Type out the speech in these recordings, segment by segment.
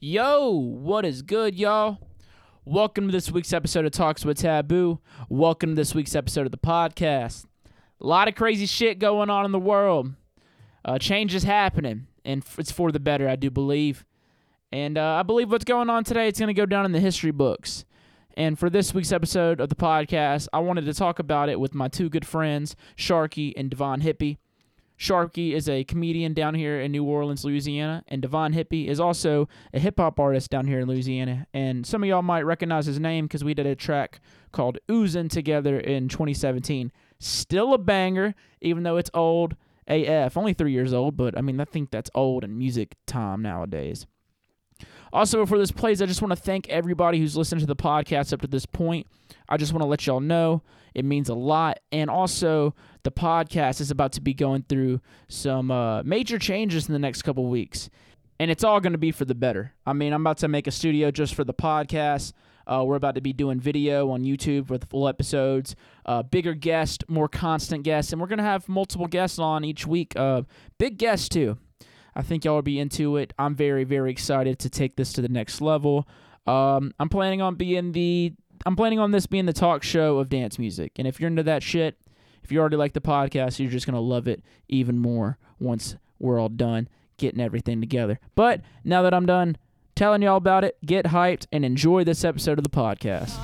Yo, what is good, y'all? Welcome to this week's episode of Talks with Taboo. Welcome to this week's episode of the podcast. A lot of crazy shit going on in the world. Uh, change is happening, and it's for the better, I do believe. And uh, I believe what's going on today, it's going to go down in the history books. And for this week's episode of the podcast, I wanted to talk about it with my two good friends, Sharky and Divine Hippie. Sharky is a comedian down here in New Orleans, Louisiana, and Divine Hippie is also a hip hop artist down here in Louisiana. And some of y'all might recognize his name because we did a track called Oozin' together in 2017. Still a banger, even though it's old AF. Only three years old, but I mean, I think that's old in music time nowadays. Also, before this plays, I just want to thank everybody who's listened to the podcast up to this point. I just want to let y'all know it means a lot. And also, the podcast is about to be going through some uh, major changes in the next couple weeks. And it's all going to be for the better. I mean, I'm about to make a studio just for the podcast. Uh, we're about to be doing video on YouTube with full episodes, uh, bigger guest, more constant guests, and we're going to have multiple guests on each week. Uh, big guests, too. I think y'all will be into it. I'm very, very excited to take this to the next level. Um, I'm planning on being the I'm planning on this being the talk show of dance music. And if you're into that shit, if you already like the podcast, you're just gonna love it even more once we're all done getting everything together. But now that I'm done telling y'all about it, get hyped and enjoy this episode of the podcast.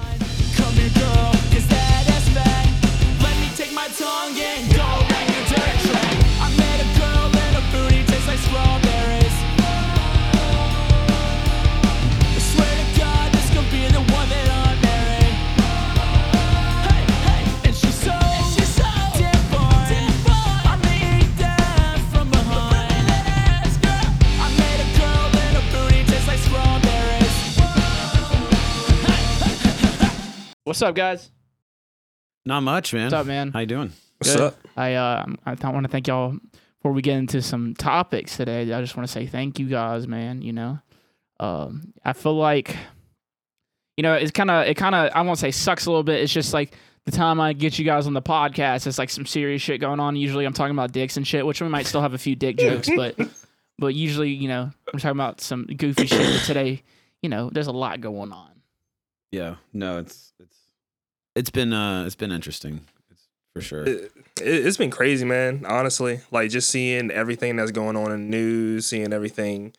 What's up, guys? Not much, man. What's up, man? How you doing? What's Good. up? I uh I want to thank y'all before we get into some topics today. I just want to say thank you guys, man. You know, um, I feel like, you know, it's kind of it kind of I won't say sucks a little bit. It's just like the time I get you guys on the podcast, it's like some serious shit going on. Usually, I'm talking about dicks and shit, which we might still have a few dick jokes, but but usually, you know, I'm talking about some goofy shit. But today, you know, there's a lot going on. Yeah. No, it's it's it's been uh it's been interesting. It's for sure. It, it, it's been crazy, man. Honestly, like just seeing everything that's going on in the news, seeing everything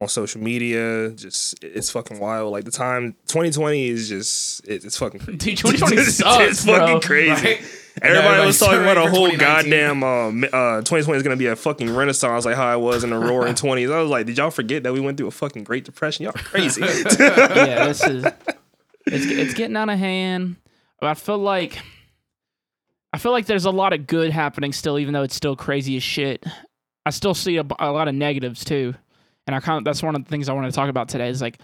on social media, just it's fucking wild. Like the time 2020 is just it, it's fucking crazy. Dude, 2020 sucks, It's fucking bro. crazy. Right? Everybody was talking about a whole goddamn uh, uh 2020 is gonna be a fucking renaissance, like how I was in the roaring 20s. I was like, did y'all forget that we went through a fucking Great Depression? Y'all crazy. yeah, this is it's it's getting out of hand. I feel like I feel like there's a lot of good happening still, even though it's still crazy as shit. I still see a lot of negatives too, and I kind of that's one of the things I want to talk about today. Is like,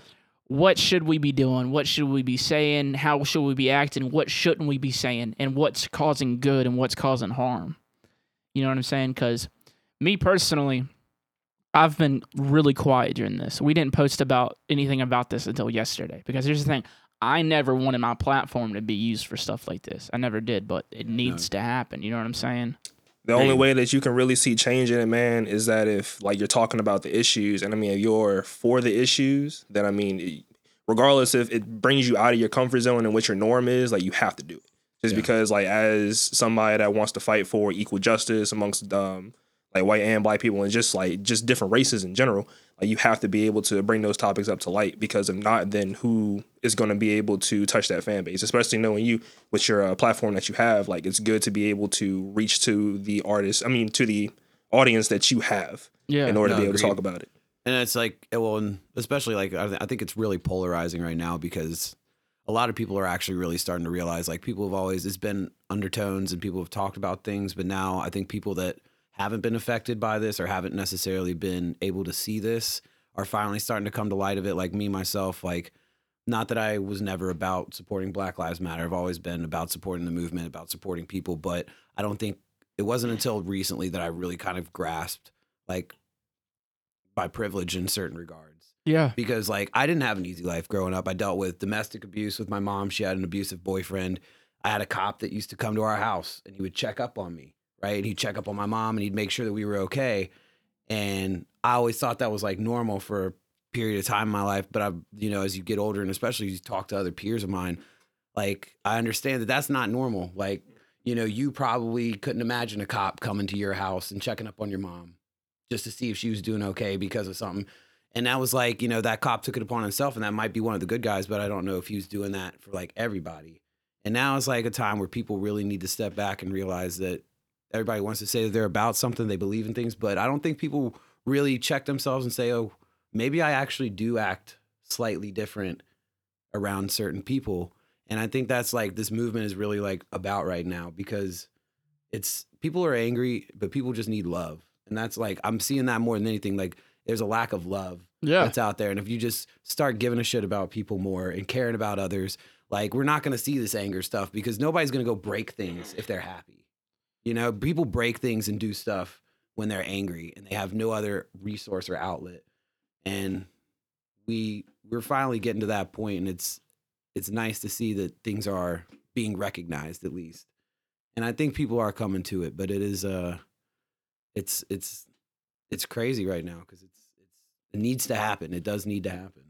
what should we be doing? What should we be saying? How should we be acting? What shouldn't we be saying? And what's causing good and what's causing harm? You know what I'm saying? Because me personally, I've been really quiet during this. We didn't post about anything about this until yesterday because here's the thing. I never wanted my platform to be used for stuff like this. I never did, but it needs to happen. You know what I'm saying? The only way that you can really see change in it, man, is that if like you're talking about the issues, and I mean, if you're for the issues, then I mean, regardless if it brings you out of your comfort zone and what your norm is, like you have to do it. Just Yeah. because, like, as somebody that wants to fight for equal justice amongst um like white and black people and just like just different races in general, like you have to be able to bring those topics up to light because if not, then who is going to be able to touch that fan base? Especially knowing you with your uh, platform that you have, like it's good to be able to reach to the artist. I mean, to the audience that you have Yeah. in order no, to be able to talk about it. And it's like well, and especially like I, th- I think it's really polarizing right now because a lot of people are actually really starting to realize like people have always it's been undertones and people have talked about things, but now I think people that haven't been affected by this or haven't necessarily been able to see this are finally starting to come to light of it. Like me myself, like not that I was never about supporting Black Lives Matter. I've always been about supporting the movement, about supporting people, but I don't think it wasn't until recently that I really kind of grasped like my privilege in certain regards. Yeah. Because like I didn't have an easy life growing up. I dealt with domestic abuse with my mom. She had an abusive boyfriend. I had a cop that used to come to our house and he would check up on me, right? He'd check up on my mom and he'd make sure that we were okay. And I always thought that was like normal for a period of time in my life, but I've, you know, as you get older and especially you talk to other peers of mine, like I understand that that's not normal. Like, you know, you probably couldn't imagine a cop coming to your house and checking up on your mom just to see if she was doing okay because of something. And that was like, you know, that cop took it upon himself, and that might be one of the good guys, but I don't know if he was doing that for like everybody. And now it's like a time where people really need to step back and realize that everybody wants to say that they're about something, they believe in things, but I don't think people really check themselves and say, oh, maybe I actually do act slightly different around certain people. And I think that's like this movement is really like about right now because it's people are angry, but people just need love. And that's like, I'm seeing that more than anything. Like, there's a lack of love Yeah. that's out there. And if you just start giving a shit about people more and caring about others, like we're not going to see this anger stuff because nobody's going to go break things if they're happy. You know, people break things and do stuff when they're angry and they have no other resource or outlet. And we we're finally getting to that point and it's it's nice to see that things are being recognized at least. And I think people are coming to it, but it is uh it's it's it's crazy right now because it's it's it needs to happen. It does need to happen.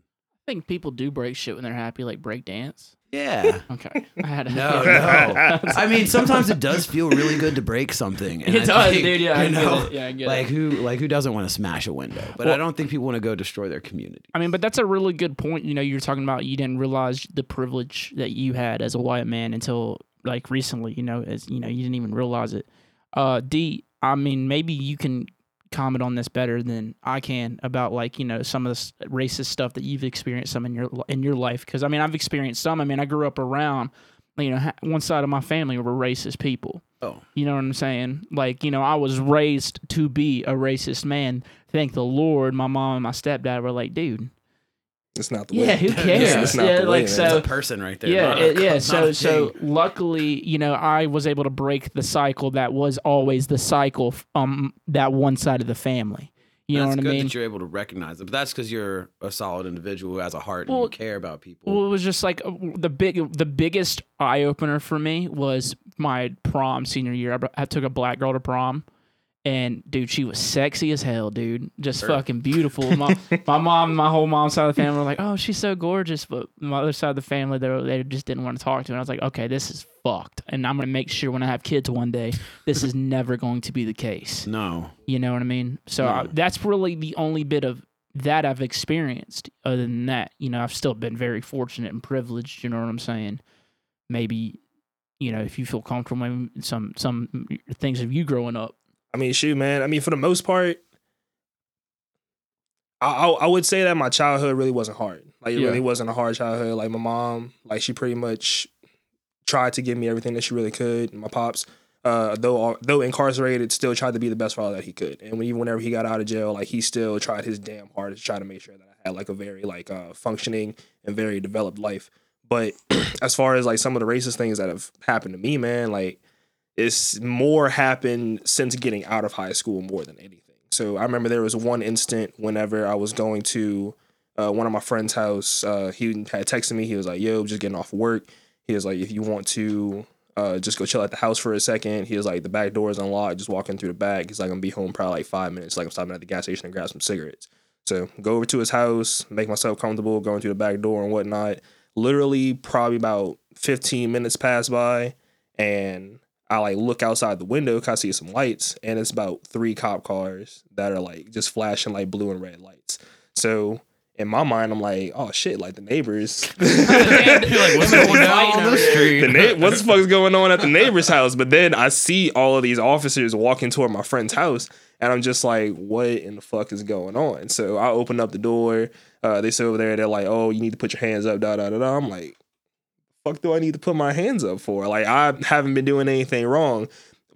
I think people do break shit when they're happy, like break dance. Yeah. Okay. I had to, No, no. I mean, sometimes it does feel really good to break something. and It I does, think, dude. Yeah, I you get know, it. Yeah, I get like it. who, like who doesn't want to smash a window? But I don't think people want to go destroy their community. I mean, but that's a really good point. You know, you're talking about you didn't realize the privilege that you had as a white man until like recently. You know, as you know, you didn't even realize it. Uh, D, I mean, maybe you can comment on this better than I can about like you know some of this racist stuff that you've experienced some in your in your life. Because I mean, I've experienced some. I mean, I grew up around you know one side of my family were racist people. Oh, You know what I'm saying? Like, you know, I was raised to be a racist man. Thank the Lord, my mom and my stepdad were like, dude, It's not the yeah, way. who Yeah, who cares? it's not yeah, the like man. so. it's a person right there. Yeah, it- yeah. So, so luckily, you know, I was able to break the cycle that was always the cycle um that one side of the family. You know that's what I good mean? that you're able to recognize it. But that's because you're a solid individual who has a heart and Well- you care about people. Well, it was just like uh, the big, the biggest eye opener for me was my prom senior year. I, I took a black girl to prom, and dude, she was sexy as hell, dude. Just Sure. fucking beautiful. My, my mom, my whole mom's side of the family were like, "Oh, she's so gorgeous," but my other side of the family, they were, they just didn't want to talk to. her. And I was like, "Okay, this is fucked," and I'm gonna make sure when I have kids one day, this is never going to be the case. no, You know what I mean? So I, that's really the only bit of that I've experienced. Other than that, you know, I've still been very fortunate and privileged. You know what I'm saying? Maybe, you know, if you feel comfortable, maybe some some mm, things of you growing up. I mean, shoot, man. I mean, for the most part, I, I would say that my childhood really wasn't hard. Like it Yeah. really wasn't a hard childhood. Like my mom, like she pretty much tried to give me everything that she really could. And my pops, uh, though though incarcerated, still tried to be the best father that he could. And when, even whenever he got out of jail, like he still tried his damn hardest to try to make sure that I had like a very like uh, functioning and very developed life. But as far as like some of the racist things that have happened to me, man, like it's more happened since getting out of high school more than anything. So I remember there was one instant whenever I was going to uh, one of my friend's house. Uh, he had texted me. He was like, "Yo, just getting off work." He was like, "If you want to uh, just go chill at the house for a second. He was like, "The back door is unlocked. Just walking through the back." He's like, "I'm gonna be home probably like five minutes. Like I'm stopping at the gas station and grab some cigarettes." So go over to his house, make myself comfortable, going through the back door and whatnot. Literally, probably about 15 minutes pass by, and I like look outside the window cause I see some lights, and it's about three cop cars that are like just flashing like blue and red lights. So in my mind, I'm like, oh shit, like the neighbors. like, what's going Fighting on the here. street? the na- what the fuck's going on at the neighbor's house? But then I see all of these officers walking toward my friend's house, and I'm just like, what in the fuck is going on? So I open up the door. Uh, they sit over there. They're like, oh, you need to put your hands up. Da da da da. I'm like, fuck, do I need to put my hands up for? Like I haven't been doing anything wrong,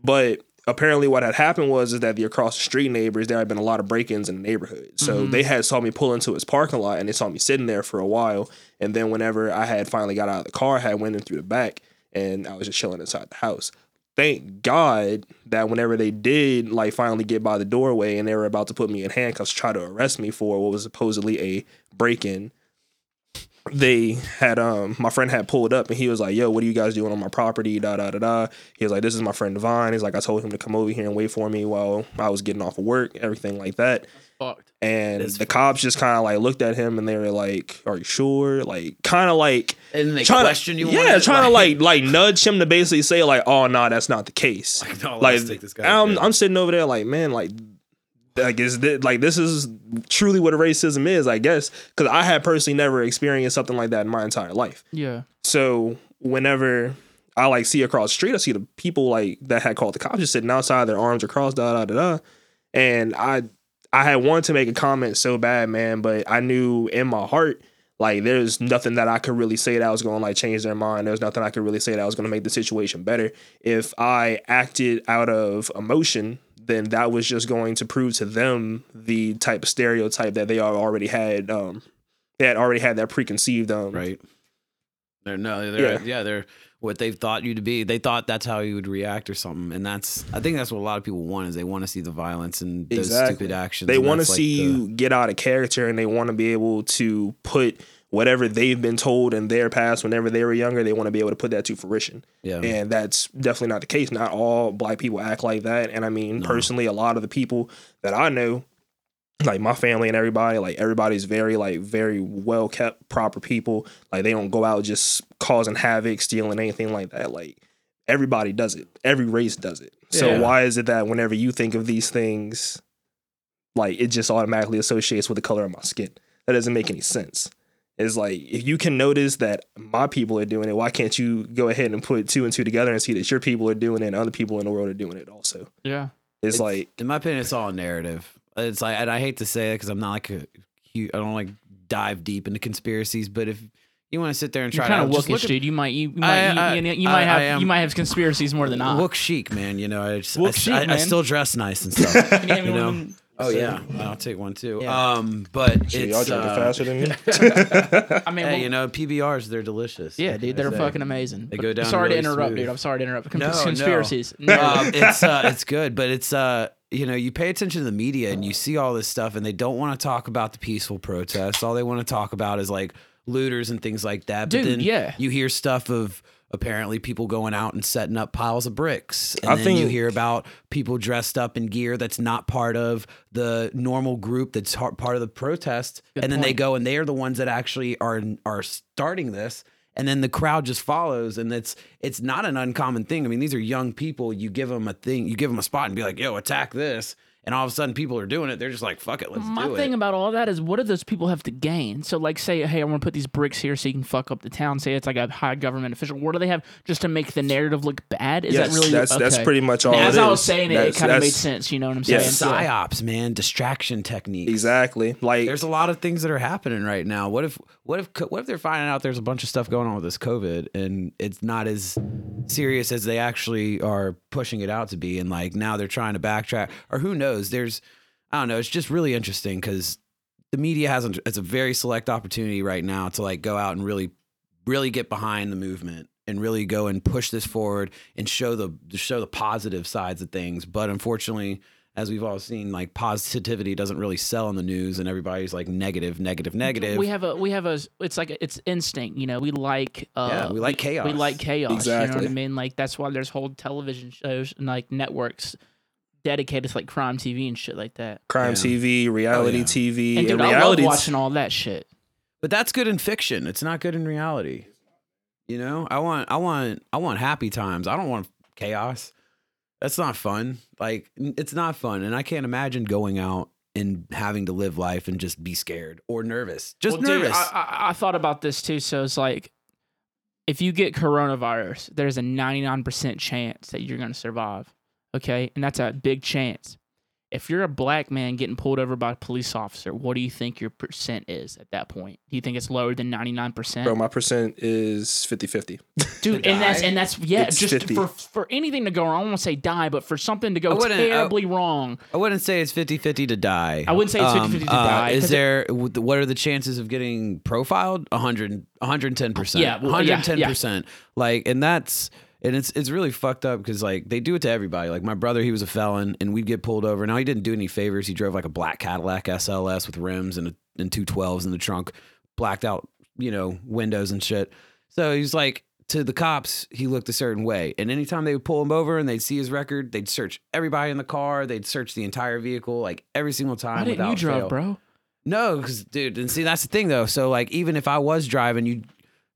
but. Apparently, what had happened was is that the across the street neighbors there had been a lot of break-ins in the neighborhood, so Mhm. they had saw me pull into his parking lot and they saw me sitting there for a while. And then whenever I had finally got out of the car, I had went in through the back and I was just chilling inside the house. Thank God that whenever they did like finally get by the doorway and they were about to put me in handcuffs, try to arrest me for what was supposedly a break-in, they had um my friend had pulled up and he was like, "Yo, what are you guys doing on my property?" Da da da da. He was like, "This is my friend Divine." He's like, "I told him to come over here and wait for me while I was getting off of work, everything like that." Fucked. And the cops just kind of like looked at him and they were like, "Are you sure?" Like kind of like And they trying question to, you. yeah, trying to like like nudge him to basically say like, "Oh no, that's not the case." Like, no, like let's this guy I'm. I'm sitting over there like, man, like like is this, like this is truly what racism is, I guess, because I had personally never experienced something like that in my entire life. Yeah. So whenever I like see across the street, I see the people like that had called the cops just sitting outside, their arms are crossed, da da da da, and I I had wanted to make a comment so bad, man, but I knew in my heart. Like there's nothing that I could really say that was going to like change their mind. There's nothing I could really say that was going to make the situation better. If I acted out of emotion, then that was just going to prove to them the type of stereotype that they are already had. Um, they had already had that preconceived. Um, right? They're no, they're Yeah. yeah. they're what they thought you to be. They thought that's how you would react or something, and that's I think that's what a lot of people want is they want to see the violence and those Exactly. stupid actions. They want to like, see the- you get out of character and they want to be able to put whatever they've been told in their past whenever they were younger, they want to be able to put that to fruition. Yeah, And that's definitely not the case. Not all black people act like that. And I mean, No. personally, a lot of the people that I know, like my family and everybody, like everybody's very, like, very well kept, proper people. Like they don't go out just causing havoc, stealing anything like that. Like everybody does it. Every race does it. So why is it that whenever you think of these things, like it just automatically associates with the color of my skin? That doesn't make any sense. It's like if you can notice that my people are doing it, why can't you go ahead and put two and two together and see that your people are doing it and other people in the world are doing it also? Yeah. It's, like in my opinion, it's all a narrative. It's like, and I hate to say it because I'm not like a, hu- I don't like dive deep into conspiracies, but if you want to sit there and You're try kind to of just wookish, look at dude. You might you, you might I- you- I- you, you I- might have I am- you might have conspiracies more than I. Look chic, man. You know, I just I, chic, I, I still dress nice and stuff. You have you me know? One? oh yeah, I'll take one too. Yeah. Um, but shit, y'all it's drinking uh, faster than me. I mean, Hey, well, you know, PBRs they're delicious. yeah, dude, they're They- fucking amazing. They But go down Sorry really to interrupt, smooth. dude. I'm sorry to interrupt. Con- No, no. conspiracies. No. um, it's uh, it's good, but it's uh, you know, you pay attention to the media and you see all this stuff, and they don't want to talk about the peaceful protests. All they want to talk about is like looters and things like that. But Dude, then yeah. you hear stuff of apparently people going out and setting up piles of bricks, and I then think- you hear about people dressed up in gear that's not part of the normal group that's part of the protest, Good and then they go and they are the ones that actually are are starting this. And then the crowd just follows and it's it's not an uncommon thing. I mean these are young people. You give them a thing you give them a spot and be like yo attack this and all of a sudden people are doing it they're just like fuck it let's My do thing it about all that is, what do those people have to gain? So, like, say, hey, I want to put these bricks here so you can fuck up the town. Say it's like a high government official. What do they have just to make the narrative look bad? Is yes, that really that's that's pretty much all. As it I was is. saying it, it kind of made sense. You know what I'm saying? It's psyops man distraction techniques Exactly. Like there's a lot of things that are happening right now what if what if what if they're finding out there's a bunch of stuff going on with this covid and it's not as serious as they actually are pushing it out to be and like now they're trying to backtrack or who knows there's i don't know it's just really interesting because the media hasn't it's a very select opportunity right now to like go out and really really get behind the movement and really go and push this forward and show the show the positive sides of things but unfortunately as we've all seen like positivity doesn't really sell in the news and everybody's like negative negative negative We have a we have a it's like a, it's instinct, you know. We like uh Yeah, we like chaos. We like chaos. You know what I mean? Like that's why there's whole television shows and like networks dedicated to like crime TV and shit like that. crime Yeah. TV, oh, reality yeah. TV, And dude, I love watching all that shit. but that's good in fiction it's not good in reality you know i want i want i want happy times i don't want chaos that's not fun like it's not fun and i can't imagine going out and having to live life and just be scared or nervous just Well, dude, nervous I, I, I thought about this too. So it's like, if you get coronavirus, there's a 99% chance that you're going to survive. Okay. And that's a big chance. If you're a black man getting pulled over by a police officer, what do you think your percent is at that point? Do you think it's lower than 99%? Bro, my percent is 50 50. Dude, and that's and that's yeah, It's just 50. for for anything to go wrong. I don't want to say die, but for something to go wouldn't- I- terribly wrong. I wouldn't say it's 50-50 to die. I wouldn't say it's um, 50-50 to uh, die, Is 'cause it- there what are the chances of getting profiled? 100 110%. Yeah, well, yeah, 110%. Like and that's and it's it's really fucked up cuz like they do it to everybody. Like my brother, he was a felon and we'd get pulled over. Now he didn't do any favors. He drove like a black Cadillac SLS with rims and a, and two 12s in the trunk, blacked out you know, windows and shit. So he's like, to the cops, he looked a certain way. And anytime they would pull him over and they'd see his record, they'd search everybody in the car. They'd search the entire vehicle, like every single time. Why didn't you drive, fail. bro? No, because dude, and see that's the thing though. So like, even if I was driving, you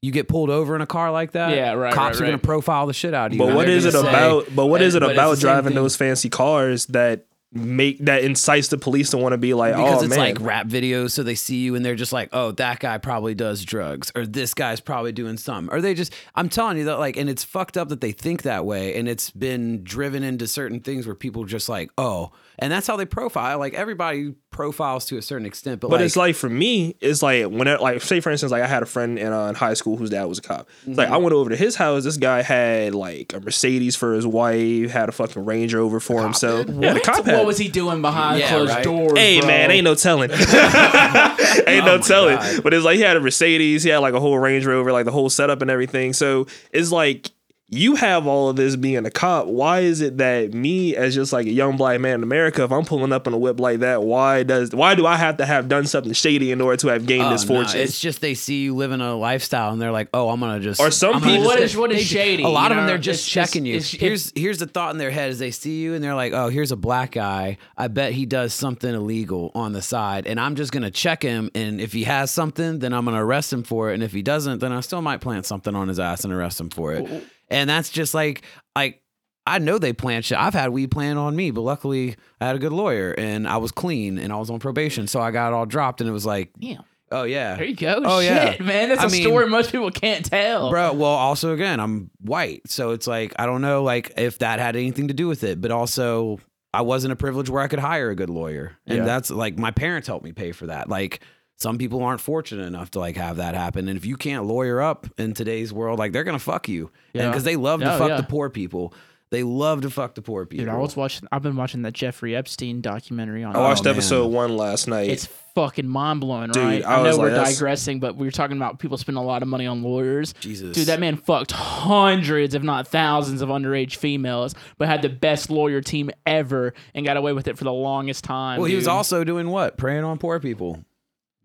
you get pulled over in a car like that. Yeah, right, Cops right, are gonna profile the shit out of you. But and what they're is it gonna say- about? But what is it But it's about same driving thing. those fancy cars that make that incites the police to want to be like, because oh it's man, like rap videos, so they see you and they're just like, "Oh, that guy probably does drugs," or "This guy's probably doing some, or they just. I'm telling you that, like, and it's fucked up that they think that way, and it's been driven into certain things where people just like, "Oh," and that's how they profile. Like everybody profiles to a certain extent, but, But like, it's like for me, it's like when it, like say for instance, like I had a friend in, uh, in high school whose dad was a cop. It's like I Mm-hmm. went over to his house. This guy had like a Mercedes for his wife, had a fucking Range Rover for himself. Yeah, the cop had. What was he doing behind Yeah, closed right. doors? Hey bro? man, ain't no telling. ain't Oh no telling. God. But it's like he had a Mercedes, he had like a whole Range Rover, like the whole setup and everything. So it's like you have all of this being a cop. Why is it that me as just like a young black man in America, if I'm pulling up in a whip like that, why does why do I have to have done something shady in order to have gained Oh, this no, fortune? it's just they see you living a lifestyle and they're like, "Oh, I'm gonna just." Or some I'm people- What just- is what is shady? A lot you of them, they're just It's- checking you. it's- it's- here's here's the thought in their head: is they see you and they're like, "Oh, here's a black guy. I bet he does something illegal on the side, and I'm just gonna check him. And if he has something, then I'm gonna arrest him for it. And if he doesn't, then I still might plant something on his ass and arrest him for it. And that's just like like." I know they plant shit. I've had weed planted on me, but luckily I had a good lawyer and I was clean and I was on probation, so I got it all dropped. And it was like, Damn. oh yeah, There you go. Oh, yeah. Man. That's a I mean- story most people can't tell. bro well also again i'm white so it's like i don't know like if that had anything to do with it but also i wasn't a privilege where i could hire a good lawyer and Yeah. that's like my parents helped me pay for that like some people aren't fortunate enough to like have that happen and if you can't lawyer up in today's world like they're gonna fuck you Yeah. because they love to Oh, fuck yeah. the poor people they love to fuck the poor people Dude, I was watching. I've been watching that Jeffrey Epstein documentary on. I watched oh, man. episode one last night. It's fucking mind blowing, Dude, right? I I, know was we're that's- digressing, but we were talking about people spending a lot of money on lawyers. jesus Dude, that man fucked hundreds, if not thousands, of underage females, but had the best lawyer team ever and got away with it for the longest time. well he was also doing what preying on poor people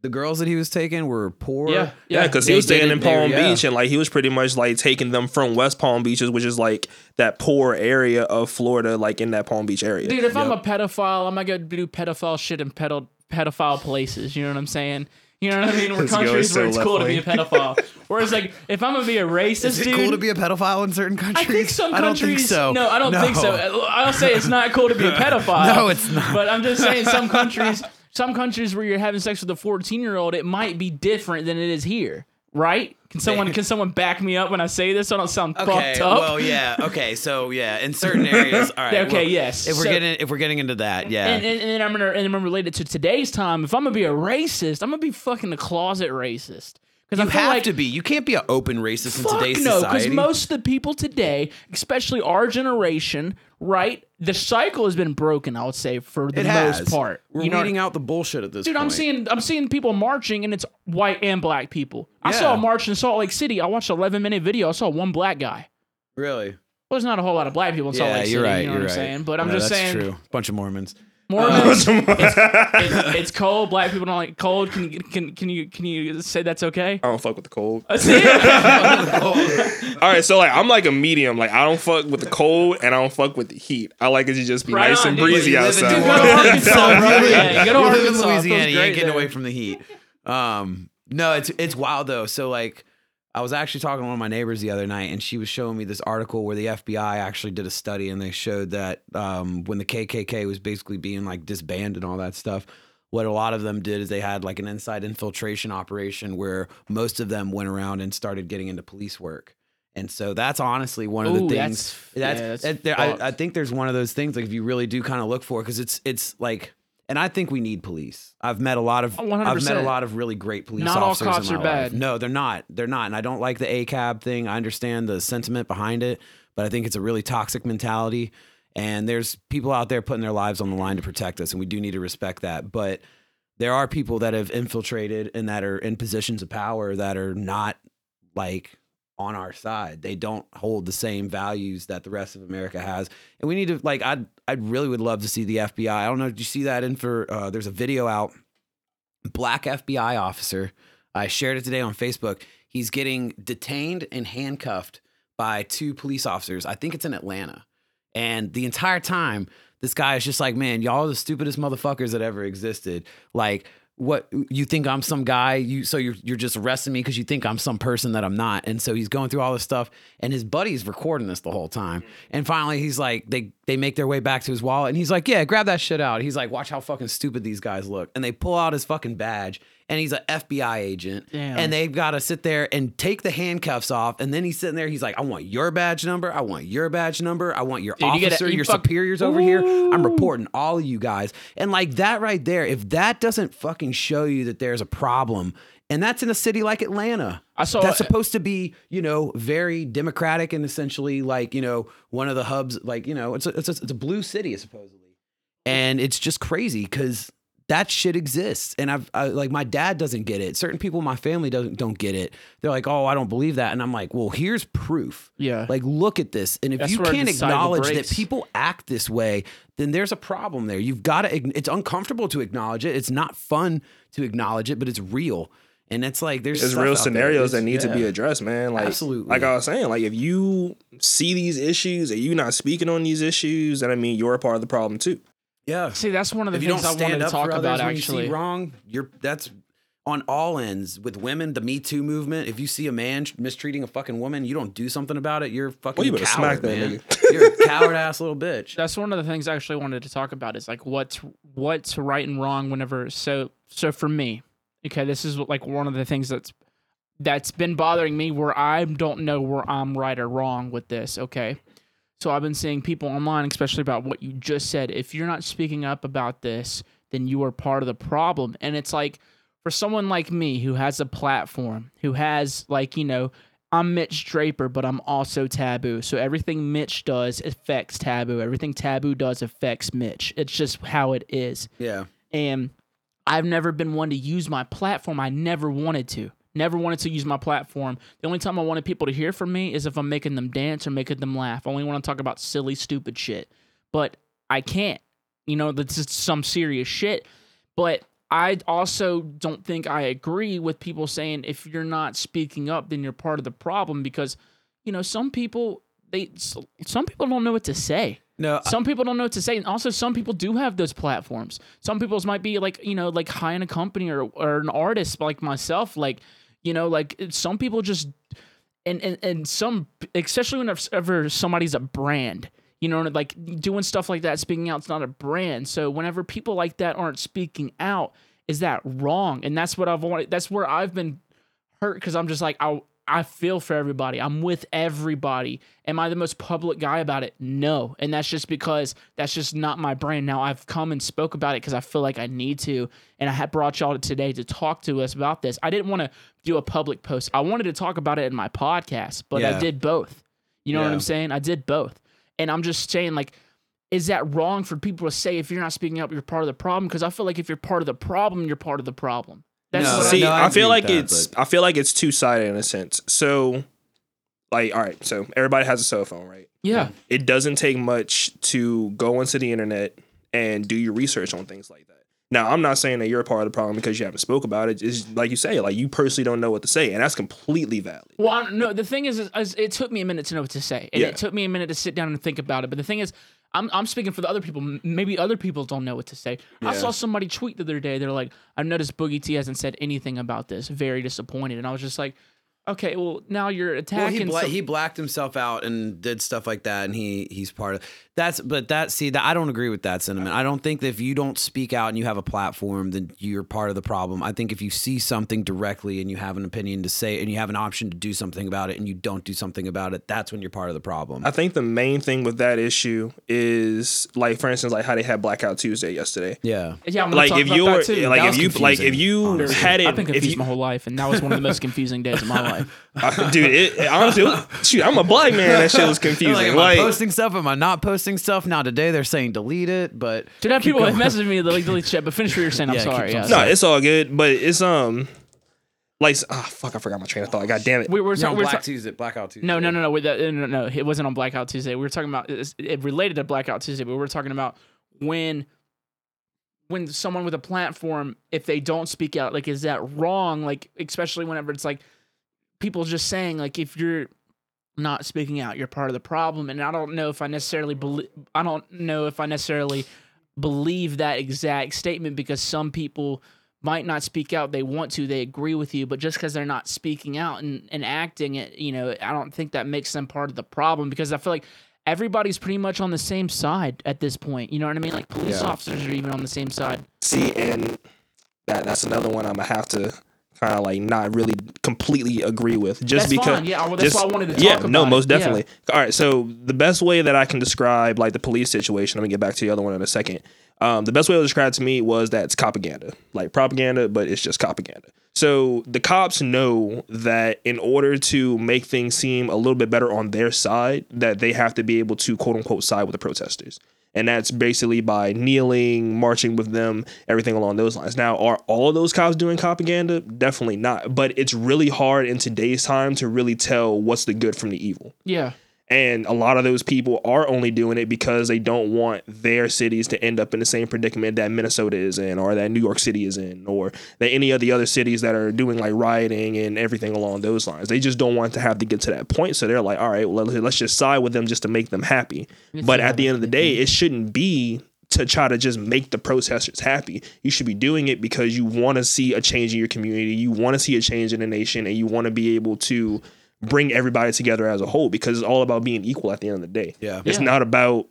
the girls that he was taking were poor yeah, Yeah, because he was staying in it there, Palm yeah. Beach and like he was pretty much like taking them from West Palm Beaches, which is like that poor area of Florida, like in that Palm Beach area. Dude, if I'm a pedophile, I'm not gonna go do pedophile shit in pedo- pedophile places. You know what I'm saying? You know what I mean? Where This goes countries so where it's left cool to be a pedophile. Whereas, like, if I'm gonna be a racist, Is it dude, cool to be a pedophile in certain countries? I countries? think some I don't countries. think so. No, I don't think so. I'll say it's not cool to be a pedophile. No, it's not. But I'm just saying some countries, some countries where you're having sex with a 14 year old, it might be different than it is here, right? Can someone can someone back me up when I say this? So I don't sound Okay, fucked up. well, yeah. Okay, so yeah, in certain areas, all right. Okay, well, yes. If we're So- getting if we're getting into that, yeah. And, and, and I'm gonna and I'm gonna relate it to today's time. If I'm gonna be a racist, I'm gonna be fucking a closet racist. Because you I have like to be. You can't be an open racist in today's no, because most of the people today, especially our generation, right? The cycle has been broken. I would say for the it most has. part. We're you know, weeding out the bullshit at this point. dude, point. I'm seeing I'm seeing people marching, and it's white and black people. I saw a march in Salt Lake City. I watched an 11 minute video. I saw one black guy. really. Well, there's not a whole lot of black people in Salt Yeah, Lake you're City. right. You know you're what right. I'm saying? But I'm No, just that's saying, true. Bunch of Mormons. Mormons. it's, it's, it's cold. Black people don't like cold. Can you can can you can you say that's okay? I don't fuck with the cold. All right, so like I'm like a medium. Like I don't fuck with the cold and I don't fuck with the heat. I like it to just be Right nice on, and dude. breezy You live Dude, go outside. to Arkansas, bro. Yeah, you go to live in Arkansas. Louisiana. You ain't getting there. away from the heat. Um, no, it's it's wild though. So like, I was actually talking to one of my neighbors the other night, and she was showing me this article where the FBI actually did a study, and they showed that um, when the KKK was basically being like disbanded and all that stuff. What a lot of them did is they had like an inside infiltration operation where most of them went around and started getting into police work. And so that's honestly one of the things. that's- That's, yeah, that's that- there- I, I think there's one of those things like if you really do kind of look for because it's it's like, and I think we need police. I've met a lot of Oh, I've met a lot of really great police Not all officers. cops in my are bad. No, they're not. They're not. And I don't like the ACAB thing. I understand the sentiment behind it, but I think it's a really toxic mentality. And there's people out there putting their lives on the line to protect us, and we do need to respect that. But there are people that have infiltrated and that are in positions of power that are not like on our side. They don't hold the same values that the rest of America has. And we need to like I I really would love to see the FBI. I don't know, did you see that in for uh there's a video out black FBI officer I shared it today on Facebook. He's getting detained and handcuffed by two police officers. I think it's in Atlanta. And the entire time, this guy is just like, man, y'all are the stupidest motherfuckers that ever existed. Like, what you think I'm some guy? You so you're you're just arresting me because you think I'm some person that I'm not. And so he's going through all this stuff, and his buddy's recording this the whole time. And finally, he's like, they they make their way back to his wallet, and he's like, yeah, grab that shit out. He's like, watch how fucking stupid these guys look. And they pull out his fucking badge, and he's an FBI agent, Damn. and they've got to sit there and take the handcuffs off. And then he's sitting there, he's like, I want your badge number, I want your badge number, I want your Dude, you gotta- officer, you your fuck- superiors over here. I'm reporting all of you guys. And like that right there, if that doesn't fucking show you that there's a problem, and that's in a city like Atlanta. I saw- that's supposed to be, you know, very democratic and essentially like, you know, one of the hubs, like, you know, it's a, it's a, it's a blue city supposedly. And it's just crazy because that shit exists. And I've I, like my dad doesn't get it. Certain people in my family doesn't don't get it. They're like, oh, I don't believe that. And I'm like, well, here's proof. Yeah. Like, look at this. And if That's you can't acknowledge that people act this way, then there's a problem there. You've got to, it's uncomfortable to acknowledge it. It's not fun to acknowledge it, but it's real. And it's like, there's, There's real out there. scenarios that It's- need to be addressed, man. Like, Absolutely. like I was saying, like if you see these issues and you're not speaking on these issues, then I mean you're a part of the problem too. Yeah. See, that's one of the if you things don't I wanted to talk for about when you actually. see wrong, you're that's on all ends with women. The Me Too movement. If you see a man mistreating a fucking woman, you don't do something about it. You're fucking Well, you better coward, smack that man. nigga. you're a coward ass little bitch. That's one of the things I actually wanted to talk about is like what's what's right and wrong whenever so so for me, okay, this is like one of the things that's that's been bothering me where I don't know where I'm right or wrong with this, okay? So I've been seeing people online, especially about what you just said. If you're not speaking up about this, then you are part of the problem. And it's like for someone like me who has a platform, who has like, you know, I'm Mitch Draper, but I'm also Taboo. So everything Mitch does affects Taboo. Everything Taboo does affects Mitch. It's just how it is. Yeah. And I've never been one to use my platform. I never wanted to. Never wanted to use my platform. The only time I wanted people to hear from me is if I'm making them dance or making them laugh. I only want to talk about silly, stupid shit. But I can't. You know, that's just some serious shit. But I also don't think I agree with people saying if you're not speaking up, then you're part of the problem because, you know, some people they some people don't know what to say. No. I- Some people don't know what to say, and also some people do have those platforms. Some people's might be like you know like high in a company or or an artist like myself. Like you know like some people just and and and some especially whenever somebody's a brand. You know, like doing stuff like that, speaking out, it's not a brand. So whenever people like that aren't speaking out, is that wrong? And that's what I've wanted. That's where I've been hurt because I'm just like I I feel for everybody. I'm with everybody. Am I the most public guy about it? No. And that's just because that's just not my brand. Now I've come and spoke about it because I feel like I need to, and I had brought y'all today to talk to us about this. I didn't want to do a public post. I wanted to talk about it in my podcast, but I did both. You know what I'm saying? I did both. And I'm just saying like is that wrong for people to say if you're not speaking up, you're part of the problem? Because I feel like if you're part of the problem, you're part of the problem. That's No, what See, no, I I, feel like that, it's but- I feel like it's two sided in a sense. So, like, all right, so everybody has a cell phone, right? yeah. It doesn't take much to go into the internet and do your research on things like that. Now, I'm not saying that you're a part of the problem because you haven't spoke about it. It's like you say, like you personally don't know what to say, and that's completely valid. Well, I don't- no. The thing is, is, is it took me a minute to know what to say, and Yeah. it took me a minute to sit down and think about it. But the thing is, I'm I'm speaking for the other people. Maybe other people don't know what to say. I saw somebody tweet the other day. They're like, "I've noticed Boogie T hasn't said anything about this. Very disappointed." And I was just like, "Okay, well now you're attacking. Well, attacking." he bla- some- he blacked himself out and did stuff like that, and he he's part of that's. But that see that I don't agree with that sentiment. I don't think that if you don't speak out and you have a platform, then you're part of the problem. I think if you see something directly and you have an opinion to say and you have an option to do something about it and you don't do something about it, that's when you're part of the problem. I think the main thing with that issue is like, for instance, like how they had Blackout Tuesday yesterday. yeah. yeah, I'm Like if you were too. like if you like if you had it I've been if confused you, my whole life, and that was one of the most confusing days of my life. Uh, dude, it, it- honestly, it was- shoot, I'm a black man. That shit was confusing. like, am Like, I posting stuff? Am I not posting stuff? Now today they're saying delete it, but Did have people going. message me like delete shit? But finish what you're saying. I'm Yeah, sorry. Yeah. no, it's all good, but it's um, like, ah, fuck, I forgot my train of thought. God damn it. we were You're talking. on We were Black ta- Tuesday, Blackout Tuesday. No, no, no, no. With that, no, no, no. It wasn't on Blackout Tuesday. We were talking about it's- it related to Blackout Tuesday, but we were talking about when when someone with a platform, if they don't speak out, like, is that wrong? Like, especially whenever it's like people just saying, like, if you're not speaking out, you're part of the problem. And I don't know if I necessarily believe, I don't know if I necessarily believe that exact statement because some people might not speak out. They want to, they agree with you, but just because they're not speaking out and, and acting it, you know, I don't think that makes them part of the problem because I feel like everybody's pretty much on the same side at this point. You know what I mean? Like police Yeah. officers are even on the same side. See, and that that's another one I'm gonna have to kind of like not really completely agree with, just That's because. fine. Yeah, that's just- why I wanted to yeah, talk no, about most it. Yeah. definitely. All right, so the best way that I can describe like the police situation, let me get back to the other one in a second. Um, the best way it was described to me was that it's propaganda, like propaganda, but it's just propaganda. So the cops know that in order to make things seem a little bit better on their side, that they have to be able to quote unquote side with the protesters. And that's basically by kneeling, marching with them, everything along those lines. Now, are all of those cops doing propaganda? Definitely not. But it's really hard in today's time to really tell what's the good from the evil. Yeah. And a lot of those people are only doing it because they don't want their cities to end up in the same predicament that Minnesota is in, or that New York City is in, or that any of the other cities that are doing like rioting and everything along those lines. They just don't want to have to get to that point. So they're like, all right, well, let's just side with them just to make them happy. But at the end of the day, it shouldn't be to try to just make the protesters happy. You should be doing it because you want to see a change in your community, you want to see a change in the nation, and you want to be able to bring everybody together as a whole because it's all about being equal at the end of the day. Yeah. It's Yeah. not about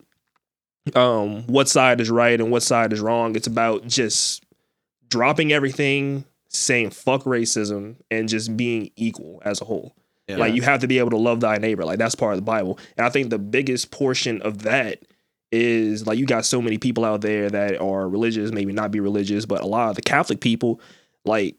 um what side is right and what side is wrong. It's about just dropping everything, saying fuck racism and just being equal as a whole. Yeah. Like you have to be able to love thy neighbor. Like that's part of the Bible. And I think the biggest portion of that is like you got so many people out there that are religious, maybe not be religious, but a lot of the Catholic people, like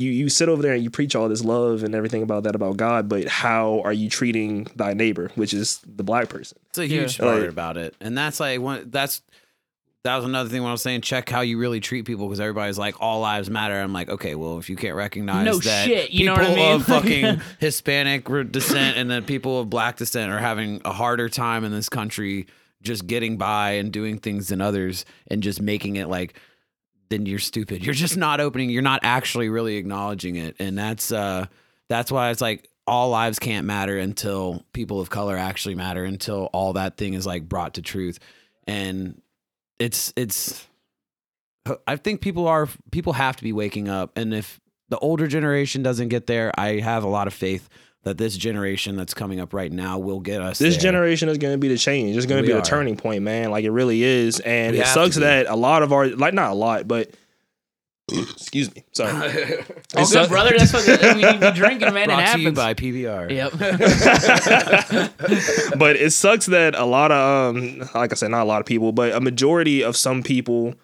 you you sit over there and you preach all this love and everything about that about God, but how are you treating thy neighbor, which is the black person? It's a Yeah. huge part Like- about it, and that's like one. That's that was another thing when I was saying check how you really treat people because everybody's like all lives matter. I'm like, okay, well, if you can't recognize No that shit, you know people what I mean? of fucking Hispanic descent and then people of black descent are having a harder time in this country just getting by and doing things than others and just making it like then you're stupid. You're just not opening. You're not actually really acknowledging it, and that's uh that's why it's like all lives can't matter until people of color actually matter until all that thing is like brought to truth, and it's it's. I think people are people have to be waking up, and if the older generation doesn't get there, I have a lot of faith that this generation that's coming up right now will get us. This there. generation is going to be the change. It's going to be are. the turning point, man. Like it really is, and We it sucks that a lot of our like not a lot, but excuse me, sorry. Oh, good, brother. That's what we need to be drinking, man. Brought it to you happens. by PBR. Yep. but it sucks that a lot of um like I said, not a lot of people, but a majority of some people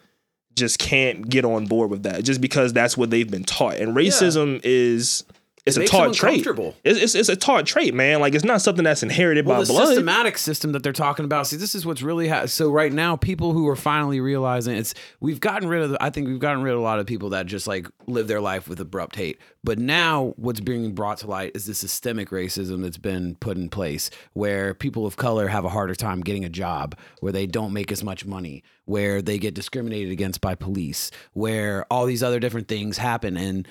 just can't get on board with that just because that's what they've been taught. And racism is it's It a taught trait. It's, it's it's a taught trait, man. Like it's not something that's inherited Well, by the blood. systematic system that they're talking about. See, this is what's really ha- so right now. People who are finally realizing it's we've gotten rid of. The, I think we've gotten rid of a lot of people that just like live their life with abrupt hate. But now, what's being brought to light is the systemic racism that's been put in place, where people of color have a harder time getting a job, where they don't make as much money, where they get discriminated against by police, where all these other different things happen and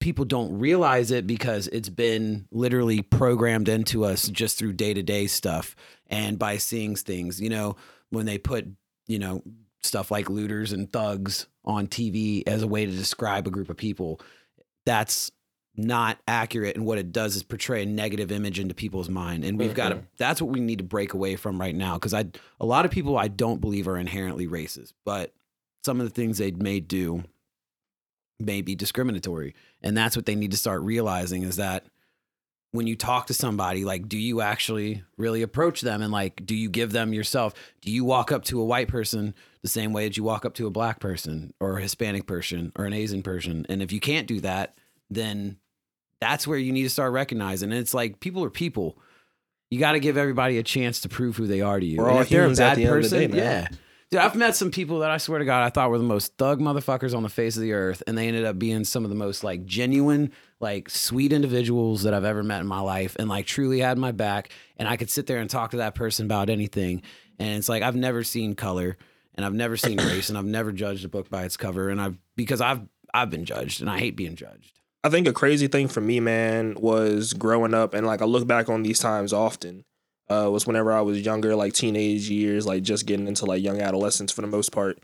people don't realize it because it's been literally programmed into us just through day-to-day stuff and by seeing things you know when they put you know stuff like looters and thugs on TV as a way to describe a group of people that's not accurate and what it does is portray a negative image into people's mind. And we've got to mm-hmm. that's what we need to break away from right now because i a lot of people i don't believe are inherently racist but some of the things they may do may be discriminatory and that's what they need to start realizing is that when you talk to somebody like do you actually really approach them? And like do you give them yourself? Do you walk up to a white person the same way that you walk up to a black person or a hispanic person or an asian person? And if you can't do that then that's where you need to start recognizing. And it's like people are people. You got to give everybody a chance to prove who they are to you. We're And all if they're a bad the end of the person day, yeah Dude, I've met some people that I swear to God I thought were the most thug motherfuckers on the face of the earth, and they ended up being some of the most like genuine, like sweet individuals that I've ever met in my life, and like truly had my back. And I could sit there and talk to that person about anything, and it's like I've never seen color, and I've never seen race, and I've never judged a book by its cover, and I've because I've I've been judged, and I hate being judged. I think a crazy thing for me, man, was growing up and like I look back on these times often. Uh, was whenever I was younger, like teenage years, like just getting into like young adolescence for the most part.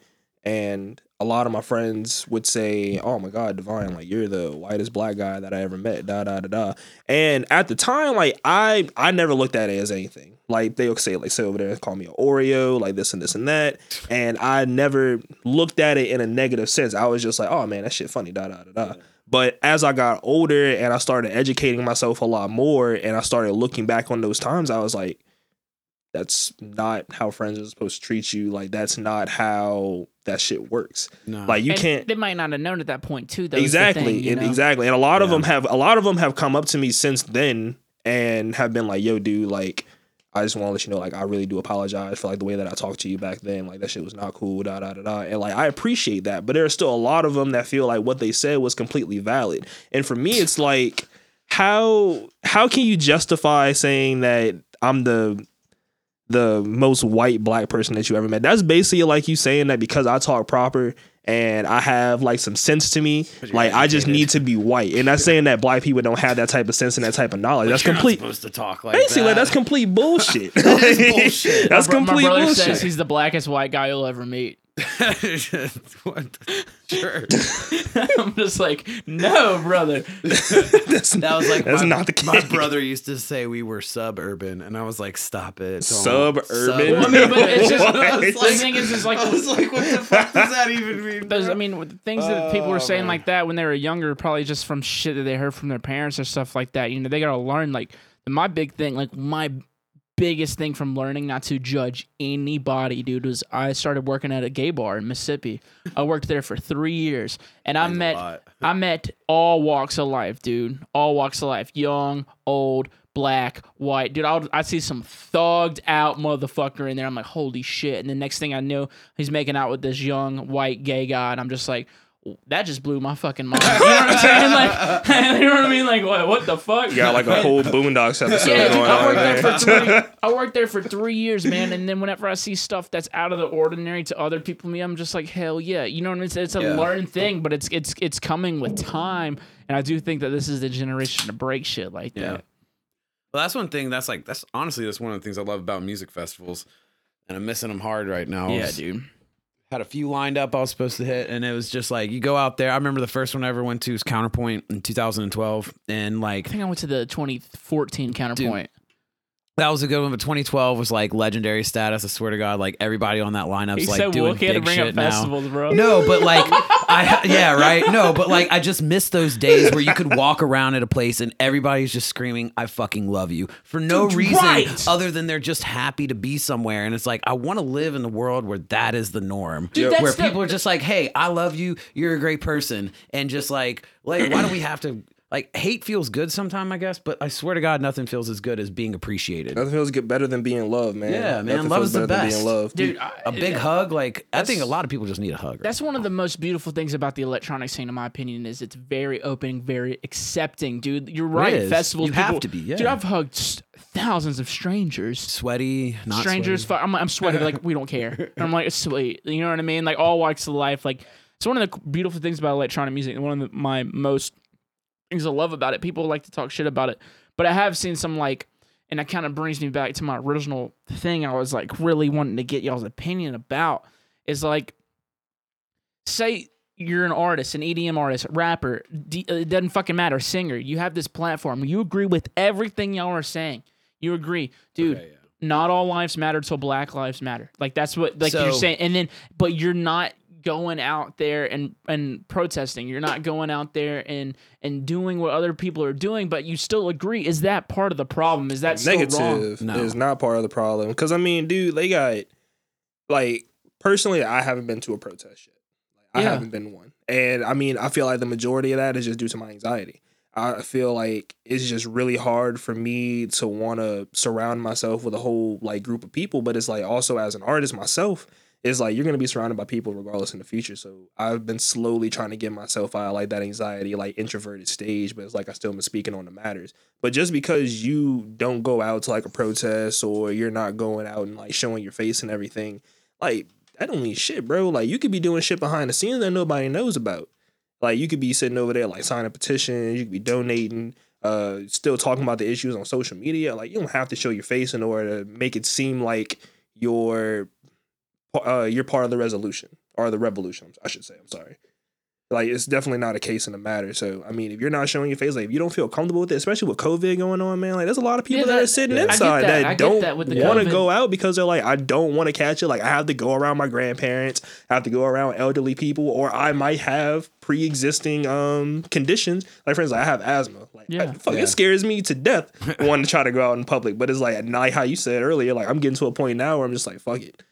And a lot of my friends would say, "Oh my God, Divine, like you're the whitest black guy that I ever met." Da da da da. And at the time, like I I never looked at it as anything. Like they would say, like sit over there and call me an Oreo, like this and this and that. And I never looked at it in a negative sense. I was just like, "Oh man, that shit funny." Da da da da. But as I got older and I started educating myself a lot more and I started looking back on those times, I was like, that's not how friends are supposed to treat you. Like that's not how that shit works. No, Like you And can't They might not have known at that point too. Though, exactly thing, you and know? exactly. And a lot of them have a lot of them have come up to me since then and have been like, "Yo, dude, like." I just want to let you know, like, I really do apologize for like the way that I talked to you back then. Like, that shit was not cool, da da da da. And like, I appreciate that, but there are still a lot of them that feel like what they said was completely valid. And for me, it's like, how how can you justify saying that I'm the the most white black person that you ever met? That's basically like you saying that because I talk proper and I have like some sense to me, like I just need to be white. And that's saying that black people don't have that type of sense and that type of knowledge. That's complete. supposed to talk like Basically, that. like, that's complete bullshit. bullshit. That's My complete My brother bullshit. says he's the blackest white guy you'll ever meet. What the- sure. I'm just like, no, brother. that's, That was like that's my, not the case. My brother used to say we were suburban, and I was like, "Stop it." don't. Suburban? Well, I mean, but it's just What? the It's like- thing is, is like, I was like, "What the fuck does that even mean?" There's, bro? I mean, the things that people were Oh, saying man. like that when they were younger, probably just from shit that they heard from their parents or stuff like that. You know, they gotta learn. Like my big thing, like my biggest thing from learning not to judge anybody, dude, was I started working at a gay bar in Mississippi. I worked there for three years, and I met. I met all walks of life, dude. All walks of life, young, old. Black, white, dude. I I see some thugged out motherfucker in there. I'm like, holy shit! And the next thing I knew, he's making out with this young white gay guy, and I'm just like, that just blew my fucking mind. You know what I'm saying? Like, you know what I mean? Like, what? What the fuck? You got like a whole Boondocks episode Yeah, going I on worked there there. for three. I worked there for three years, man. And then whenever I see stuff that's out of the ordinary to other people, me, I'm just like, hell yeah. You know what I mean? It's, it's a Yeah. learned thing, but it's it's it's coming with time. And I do think that this is the generation to break shit like Yeah. that. Well, that's one thing. That's like that's honestly that's one of the things I love about music festivals, and I'm missing them hard right now. Yeah, dude. Had a few lined up I was supposed to hit, and it was just like you go out there. I remember the first one I ever went to was Counterpoint in 2012, and like I think I went to the 2014 counterpoint. That was a good one. But 2012 was like legendary status. I swear to God, like everybody on that lineup's He like said doing Wookie had to big bring shit up now. festivals, bro. No, but like I yeah, right. No, but like I just miss those days where you could walk around at a place and everybody's just screaming "I fucking love you" for no Dude, reason right. other than they're just happy to be somewhere. And it's like I want to live in the world where that is the norm, Dude, that's where the- people are just like, "Hey, I love you. You're a great person," and just like, like, why do we have to? Like hate feels good sometimes, I guess, but I swear to God, nothing feels as good as being appreciated. Nothing feels get better than being loved, man. Yeah, man, Nothing love feels is the better than best. Being loved. Dude, I, A big yeah. hug, like I think a lot of people just need a hug. That's one of the most beautiful things about the electronic scene, in my opinion, is it's very open, very accepting, dude. You're right. is. Festivals, You have to be, yeah. Dude, I've hugged s- thousands of strangers. sweaty, not strangers, sweaty. fu- I'm, I'm sweating like we don't care. And I'm like, it's sweet. You know what I mean? Like all walks of life. Like it's one of the beautiful things about electronic music. and One of the, my most things I love about it. People like to talk shit about it, but I have seen some like, and that kind of brings me back to my original thing. I was like really wanting to get y'all's opinion about is like, say you're an artist, an EDM artist, rapper. D- uh, it doesn't fucking matter. Singer. You have this platform. You agree with everything y'all are saying. You agree, dude Okay, yeah. not all lives matter till black lives matter. Like that's what like you're saying. And then but you're not going out there and and protesting. You're not going out there and and doing what other people are doing, but you still agree. Is that part of the problem? Is that still wrong? negative No. is not part of the problem. Because I mean, dude, they got like personally, I haven't been to a protest yet. Like, I Yeah. haven't been one, and I mean, I feel like the majority of that is just due to my anxiety. I feel like it's just really hard for me to want to surround myself with a whole like group of people, but it's like also as an artist myself, it's like you're gonna be surrounded by people regardless in the future. So I've been slowly trying to get myself out of like that anxiety, like introverted stage, but it's like I still been speaking on the matters. But just because you don't go out to like a protest or you're not going out and like showing your face and everything, like that don't mean shit, bro. Like you could be doing shit behind the scenes that nobody knows about. Like you could be sitting over there like signing petitions, you could be donating, uh, still talking about the issues on social media. Like you don't have to show your face in order to make it seem like you're uh, you're part of the resolution or the revolution. I should say. I'm sorry. Like it's definitely not a case in the matter. So I mean, if you're not showing your face, like if you don't feel comfortable with it, especially with COVID going on, man, like there's a lot of people Yeah, that, are sitting I get inside that. that, don't that with the want to go out because they're like, I don't want to catch it. Like I have to go around my grandparents, I have to go around elderly people, or I might have pre-existing um conditions. Like for instance, I have asthma. Like Yeah. I, fuck, Yeah. it scares me to death wanting to try to go out in public. But it's like like how you said earlier, like I'm getting to a point now where I'm just like, fuck it.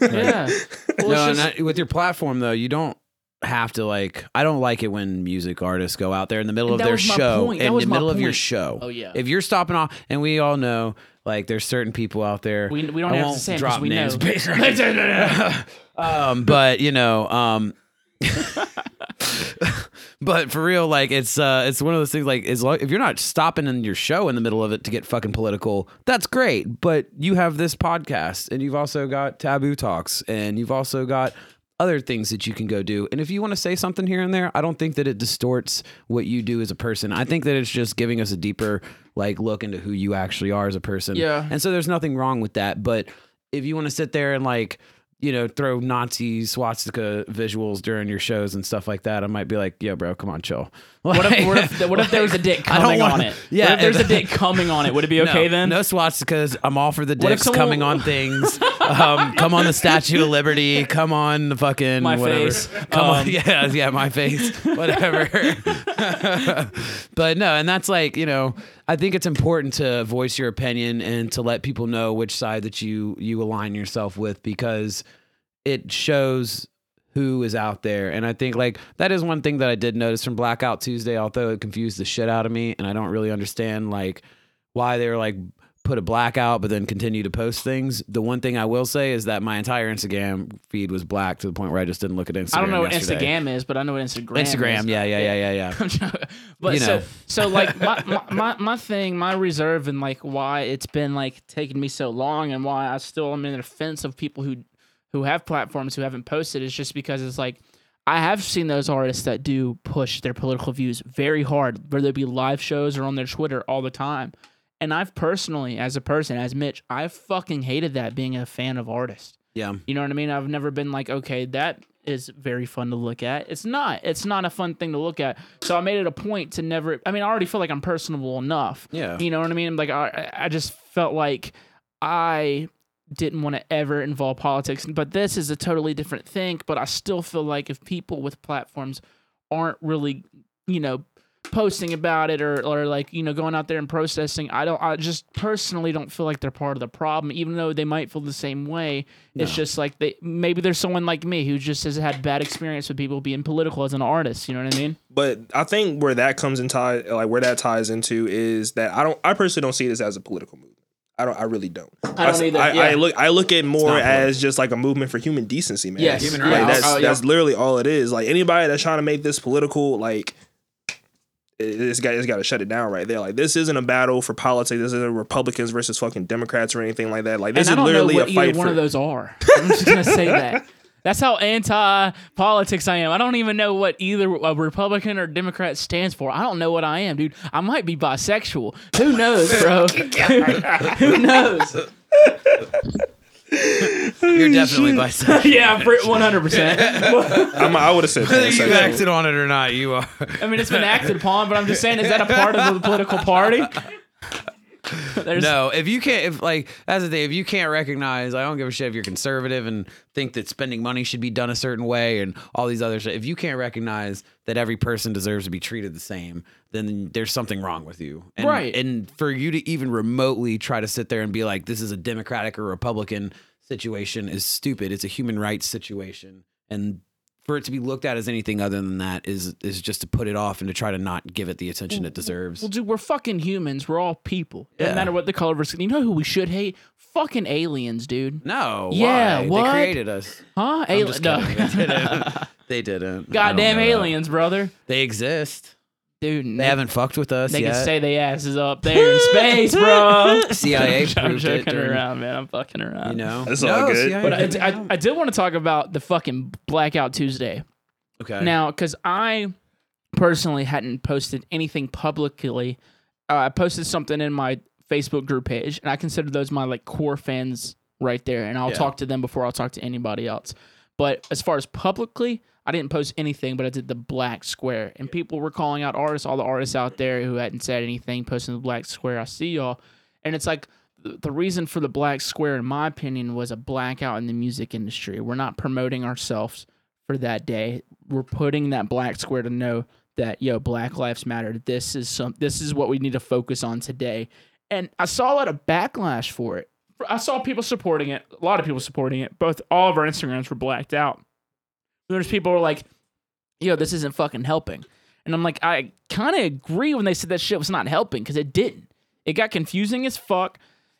Yeah. Well, no, just- I- with your platform though, you don't have to like. I don't like it when music artists go out there in the middle And of their show, point. In the my middle of your show. Oh, yeah. If you're stopping off, and we all know, like, there's certain people out there. we, we don't I have won't to say it drop we names, know. um, but you know, um, but for real, like it's uh, it's one of those things. Like, as long if you're not stopping in your show in the middle of it to get fucking political, that's great. But you have this podcast, and you've also got taboo talks, and you've also got other things that you can go do. And if you want to say something here and there, I don't think that it distorts what you do as a person. I think that it's just giving us a deeper like look into who you actually are as a person. Yeah. And so there's nothing wrong with that. But if you want to sit there and like, you know, throw Nazi swastika visuals during your shows and stuff like that, I might be like, yo, bro, come on, chill. What if, what if, what if there was a dick coming wanna- on it? Yeah, What if there's a dick coming on it? Would it be okay no, then? No swastikas. I'm all for the dicks someone- coming on things. um, come on the Statue of Liberty. Come on the fucking My whatever. face. Come on, Um, yeah, yeah, my face. Whatever. but no, and that's like you know, I think it's important to voice your opinion and to let people know which side that you you align yourself with because it shows who is out there. And I think like that is one thing that I did notice from Blackout Tuesday, although it confused the shit out of me and I don't really understand like why they were like put a blackout but then continue to post things. The one thing I will say is that my entire Instagram feed was black to the point where I just didn't look at Instagram. I don't know what yesterday. Instagram is, but I know what Instagram is. Instagram, yeah, yeah, yeah, yeah, yeah. but You so know. so like my, my, my, my thing, my reserve and like why it's been like taking me so long and why I still am in the defense of people who who have platforms who haven't posted is just because it's like I have seen those artists that do push their political views very hard, whether it be live shows or on their Twitter all the time. And I've personally, as a person, as Mitch, I fucking hated that being a fan of artists. Yeah. You know what I mean? I've never been like, okay, that is very fun to look at. It's not. It's not a fun thing to look at. So I made it a point to never. I mean, I already feel like I'm personable enough. Yeah. You know what I mean? Like I, I just felt like I didn't want to ever involve politics. But this is a totally different thing. But I still feel like if people with platforms aren't really, you know, posting about it or, or like you know going out there and protesting i don't i just personally don't feel like they're part of the problem even though they might feel the same way it's just like they maybe there's someone like me who just has had bad experience with people being political as an artist you know what i mean But I think where that comes in tie, like where that ties into is that I don't, I personally don't see this as a political movement. I don't, I really don't. I don't either, I, yeah. I look, I look at more as just like a movement for human decency, man. Yes. Human like rights. that's Oh, yeah. that's literally all it is. Like anybody that's trying to make this political, like it- it's got it's got to shut it down right there. Like this isn't a battle for politics. This isn't Republicans versus fucking Democrats or anything like that. Like this and is i don't know literally what a fight one for. of those are i'm just gonna say that that's how anti-politics I am. I don't even know what either a Republican or Democrat stands for. I don't know what I am, dude. I might be bisexual. Who knows, bro? Who knows? You're definitely bisexual. yeah, one hundred percent. I'm, I would have said Whether you pansexual. acted on it or not, you are. I mean, it's been acted upon, but I'm just saying, is that a part of the political party? No, if you can't, if like that's the thing, if you can't recognize, I don't give a shit if you're conservative and think that spending money should be done a certain way and all these other shit. If you can't recognize that every person deserves to be treated the same, then there's something wrong with you. And, Right. And for you to even remotely try to sit there and be like, this is a Democratic or Republican situation is stupid. It's a human rights situation, and for it to be looked at as anything other than that is is just to put it off and to try to not give it the attention it deserves. Well, dude, we're fucking humans. We're all people. It Yeah. No matter what the color of our skin. You know who we should hate? Fucking aliens, dude. No, Yeah, why? what? They created us. Huh? Just No. They didn't. They didn't. Goddamn aliens, brother. They exist. Dude. They haven't fucked with us They yet. can say they asses up there in space, bro. CIA I'm proved it joking during- around, man. I'm fucking around. you know, That's all good. CIA But I, I. I did want to talk about the fucking blackout Tuesday. okay. Now, because I personally hadn't posted anything publicly, uh, I posted something in my Facebook group page, and I consider those my like core fans right there. And I'll Yeah. talk to them before I'll talk to anybody else. But as far as publicly, I didn't post anything, but I did the black square, and people were calling out artists, all the artists out there who hadn't said anything, posting the black square. I see y'all, and it's like the reason for the black square, in my opinion, was a blackout in the music industry. We're not promoting ourselves for that day. We're putting that black square to know that yo, Black Lives Matter. This is some. This is what we need to focus on today. And I saw a lot of backlash for it. I saw people supporting it. A lot of people supporting it. Both all of our Instagrams were blacked out. There's people who were like, "Yo, this isn't fucking helping." And I'm like, I kind of agree when they said that shit was not helping because it didn't. It got confusing as fuck.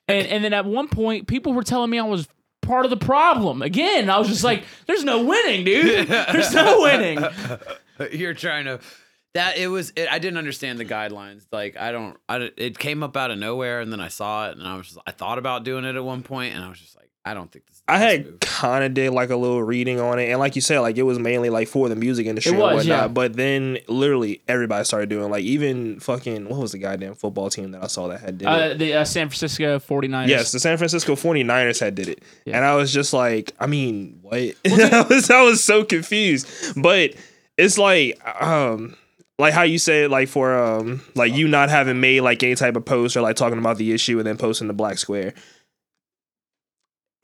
And and then at one point, people were telling me I was part of the problem. Again, I was just like, "There's no winning, dude. There's no winning." You're trying to that it was it, I didn't understand the guidelines. Like I don't I it came up out of nowhere and then I saw it and I was just I thought about doing it at one point and I was just like I don't think this is the I best had kind of did like a little reading on it, and like you said, like it was mainly like for the music industry It and whatnot. yeah. But then literally everybody started doing like even fucking what was the goddamn football team that I saw that had did it? Uh, the uh, San Francisco 49ers. Yes, the San Francisco 49ers had did it. Yeah. And I was just like, I mean, what? I was I was so confused. But it's like um like how you said like for um like you not having made like any type of post or like talking about the issue and then posting the black square.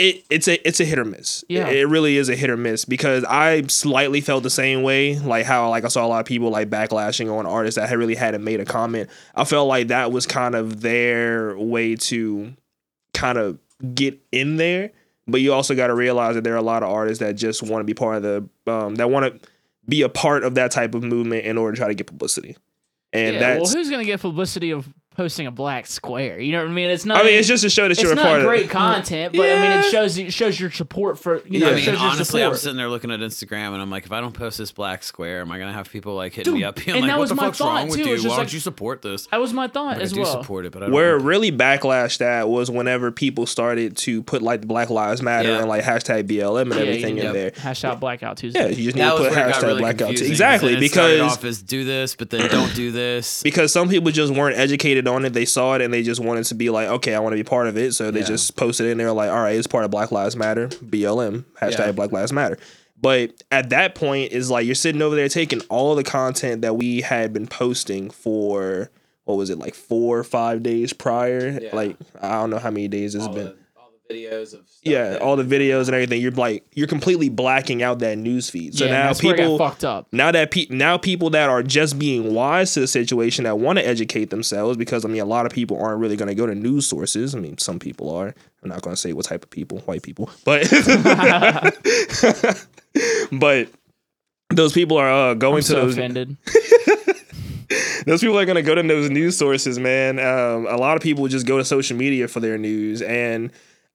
It it's a it's a hit or miss. Yeah. It, it really is a hit or miss because I slightly felt the same way. Like how like I saw a lot of people like backlashing on artists that had really hadn't made a comment. I felt like that was kind of their way to kind of get in there. But you also got to realize that there are a lot of artists that just want to be part of the um, that want to be a part of that type of movement in order to try to get publicity. And Yeah, well, that's who's gonna get publicity of posting a black square? You know what I mean? It's not. I mean, it's just to show that it's you're a not great content, but I mean, it shows it shows your support for you know. I mean, honestly, I'm sitting there looking at Instagram and I'm like, if I don't post this black square, am I gonna have people like hitting Dude, me up being and like, that what was the my fuck's thought, wrong too. It you? Why like- don't you support this? That was my thought Like, as I do well. support it, but I don't. Where it really backlashed at was whenever people started to put like the Black Lives Matter Yeah. and like hashtag BLM and Yeah, everything you in know, there. Hashtag blackout Tuesday. Yeah, you just need that to put where it got hashtag really blackout. confusing. Exactly And it started because off as do this, but then don't do this. because some people just weren't educated on it. They saw it and they just wanted to be like, okay, I want to be part of it. So they Yeah. just posted in there like, all right, it's part of Black Lives Matter, BLM, hashtag Yeah. Black Lives Matter. But at that point, is like you're sitting over there taking all the content that we had been posting for what was it like four or five days prior? Yeah. Like I don't know how many days it's all, been. The, all the videos of stuff Yeah, all the videos and everything. You're like you're completely blacking out that news feed. So yeah, now that's people got fucked up. now that pe- now people that are just being wise to the situation that want to educate themselves because I mean a lot of people aren't really going to go to news sources. I mean some people are. I'm not going to say what type of people, white people, but but those people are uh, going I'm to so those offended. those people are going to go to those news sources, man. Um, a lot of people just go to social media for their news, and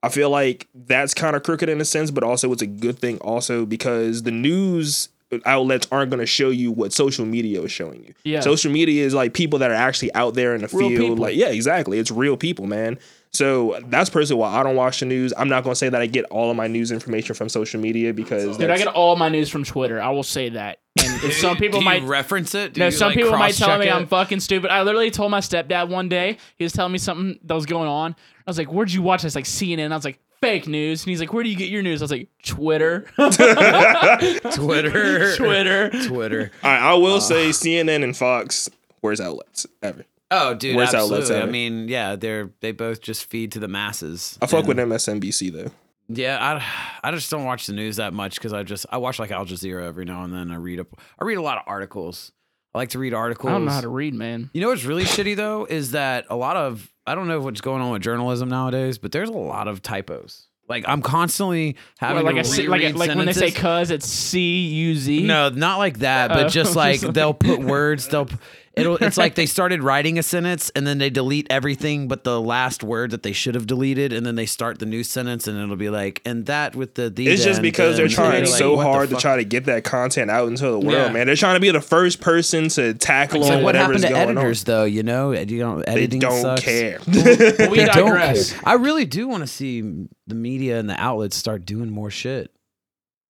I feel like that's kind of crooked in a sense, but also it's a good thing also because the news outlets aren't going to show you what social media is showing you. Yeah. social media is like people that are actually out there in the Real field. people. Like, yeah, exactly. It's real people, man. So that's personally why I don't watch the news. I'm not going to say that I get all of my news information from social media because Dude, I get all my news from Twitter. I will say that. And if some people do you might reference it. Do No, you, some like, people might tell me it? I'm fucking stupid. I literally told my stepdad one day, he was telling me something that was going on. I was like, Where'd you watch this? Like CNN. I was like, fake news. And he's like, Where do you get your news? I was like, Twitter. Twitter, Twitter. Twitter. All right, I will say CNN and Fox worst outlets ever. Oh, dude, Where's absolutely. I mean, yeah, they're they both just feed to the masses. I fuck And- with MSNBC though. Yeah, I, I just don't watch the news that much because I just I watch like Al Jazeera every now and then. I read up I read a lot of articles. I like to read articles. I don't know how to read, man. You know what's really shitty though is that a lot of I don't know what's going on with journalism nowadays, but there's a lot of typos. Like I'm constantly having like to I say, like, reread like when they say cuz, it's C U Z. No, not like that, but oh, just like they'll put words. They'll. P- It'll, it's like they started writing a sentence and then they delete everything but the last word that they should have deleted, and then they start the new sentence and it'll be like, and that with the the. It's just because they're trying you're like, so what hard to try to get that content out into the world, Yeah. man. They're trying to be the first person to tackle It's on what whatever's happened to going editors on. though? You know, you know, They editing don't sucks. care. But we They don't digress. care. I really do want to see the media and the outlets start doing more shit.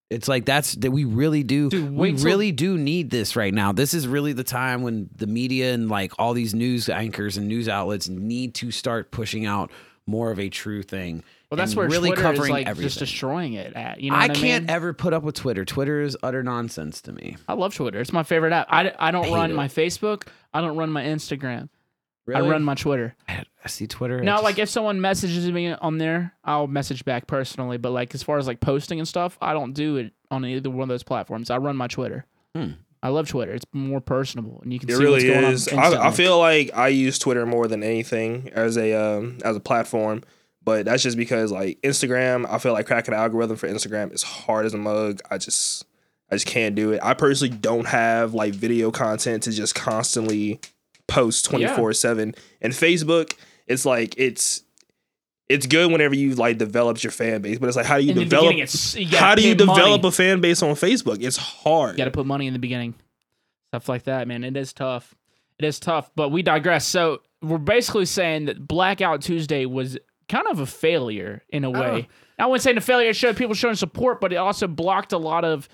It's like that's that we really do. Dude, we till- really do need this right now. This is really the time when the media and like all these news anchors and news outlets need to start pushing out more of a true thing. Well, that's where really Twitter covering is like everything. just destroying it at. You know, I can't I, mean? ever put up with Twitter. Twitter is utter nonsense to me. I love Twitter. It's my favorite app. I, I don't hate run it. my Facebook. I don't run my Instagram. Really? I run my Twitter. I, I see Twitter. No, it's- like if someone messages me on there, I'll message back personally. But like as far as like posting and stuff, I don't do it on either one of those platforms. I run my Twitter. Hmm. I love Twitter. It's more personable, and you can It see what's really going is. on. I, I feel like I use Twitter more than anything as a um, as a platform, but that's just because like Instagram. I feel like cracking the algorithm for Instagram is hard as a mug. I just I just can't do it. I personally don't have like video content to just constantly post twenty four seven. And Facebook, it's like it's it's good whenever you like developed your fan base, but it's like how do you develop? you How do you pay money. develop a fan base on Facebook? It's hard. You got to put money in the beginning, stuff like that, man. It is tough. It is tough, but we digress. So we're basically saying that Blackout Tuesday was kind of a failure in a oh. way. I wouldn't say a failure. It showed people showing support, but it also blocked a lot of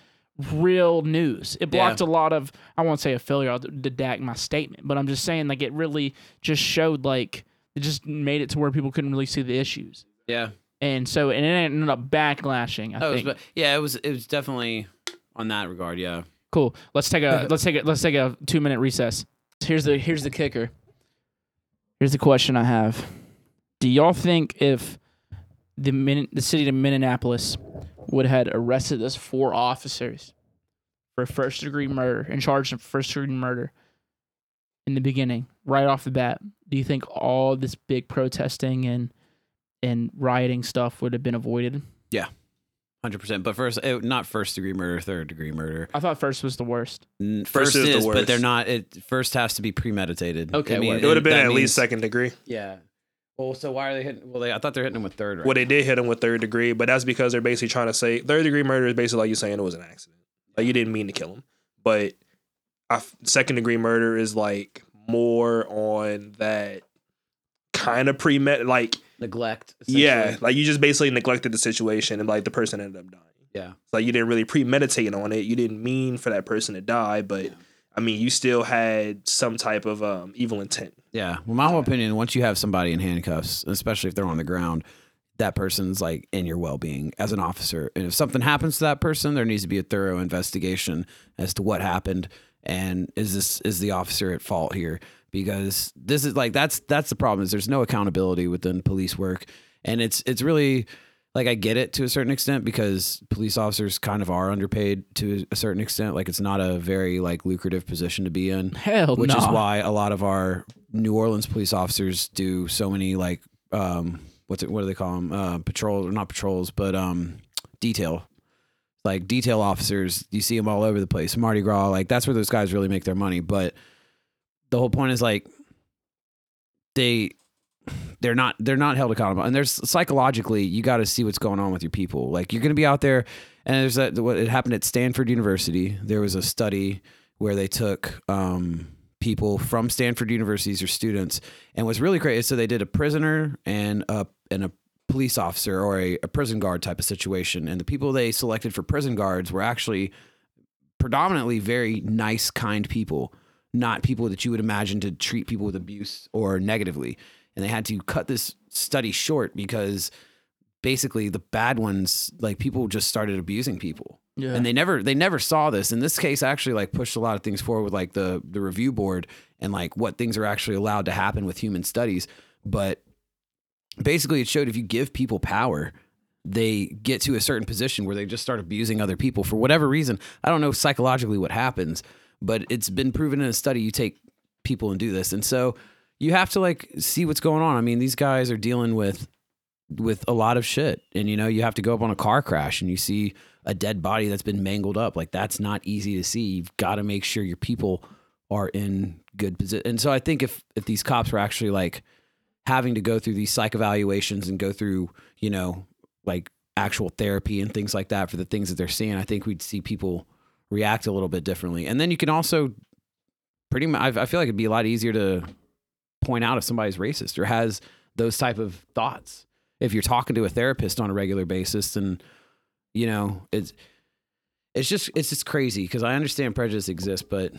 real news. It blocked a lot of. I won't say a failure. I'll dedact my statement, but I'm just saying like it really just showed like it just made it to where people couldn't really see the issues, yeah. and so and it ended up backlashing. I Oh, it was, but yeah, it was. It was definitely on that regard. Yeah. Cool. Let's take a let's take a let's take a two minute recess. Here's the here's the kicker. Here's the question I have. Do y'all think if the Min- the city of Minneapolis would have had arrested those four officers for first degree murder and charged them for first degree murder in the beginning, right off the bat, do you think all this big protesting and and rioting stuff would have been avoided? Yeah. Hundred percent, but first, it, not first degree murder, third degree murder. I thought first was the worst. First First, is the worst. but they're not. It first has to be premeditated. Okay, I mean. It would have been at means- least second degree. Yeah. Well, so why are they hitting? Well, they, I thought they're hitting him with third. Right? Well, they did hit him with third degree, but that's because they're basically trying to say third degree murder is basically like you saying it was an accident. Like you didn't mean to kill him. But I second degree murder is like more on that kind of premed like neglect. yeah, like you just basically neglected the situation and like the person ended up dying. Yeah. It's like you didn't really premeditate on it. You didn't mean for that person to die, but Yeah. I mean you still had some type of um, evil intent. Yeah. Well, my whole opinion, once you have somebody in handcuffs, especially if they're on the ground, that person's like in your well being as an officer. And if something happens to that person, there needs to be a thorough investigation as to what happened and is this is the officer at fault here? Because this is like that's that's the problem is there's no accountability within police work. And it's it's really like I get it to a certain extent because police officers kind of are underpaid to a certain extent. Like it's not a very like lucrative position to be in Hell which no. is why a lot of our New Orleans police officers do so many like um what's it what do they call them uh patrols or not patrols but um detail like detail officers you see them all over the place Mardi Gras like that's where those guys really make their money but the whole point is like they they're not they're not held accountable. And there's psychologically you got to see what's going on with your people. Like you're going to be out there and there's that what it happened at Stanford University. There was a study where they took um, people from Stanford Universities or students and was really great so they did a prisoner and a and a police officer or a, a prison guard type of situation. And the people they selected for prison guards were actually predominantly very nice kind people not people that you would imagine to treat people with abuse or negatively and they had to cut this study short because basically the bad ones like people just started abusing people. Yeah. and they never they never saw this. In this case actually like pushed a lot of things forward with like the the review board and like what things are actually allowed to happen with human studies. But basically it showed if you give people power they get to a certain position where they just start abusing other people for whatever reason. I don't know psychologically what happens but it's been proven in a study you take people and do this. And so you have to like see what's going on i mean these guys are dealing with with a lot of shit and you know you have to go up on a car crash and you see a dead body that's been mangled up like that's not easy to see you've got to make sure your people are in good position. And so I think if if these cops were actually like having to go through these psych evaluations and go through, you know, like actual therapy and things like that for the things that they're seeing, I think we'd see people react a little bit differently. And then you can also pretty much, I I feel like it'd be a lot easier to point out if somebody's racist or has those type of thoughts. If you're talking to a therapist on a regular basis and, you know, it's, it's just, it's just crazy because I understand prejudice exists, but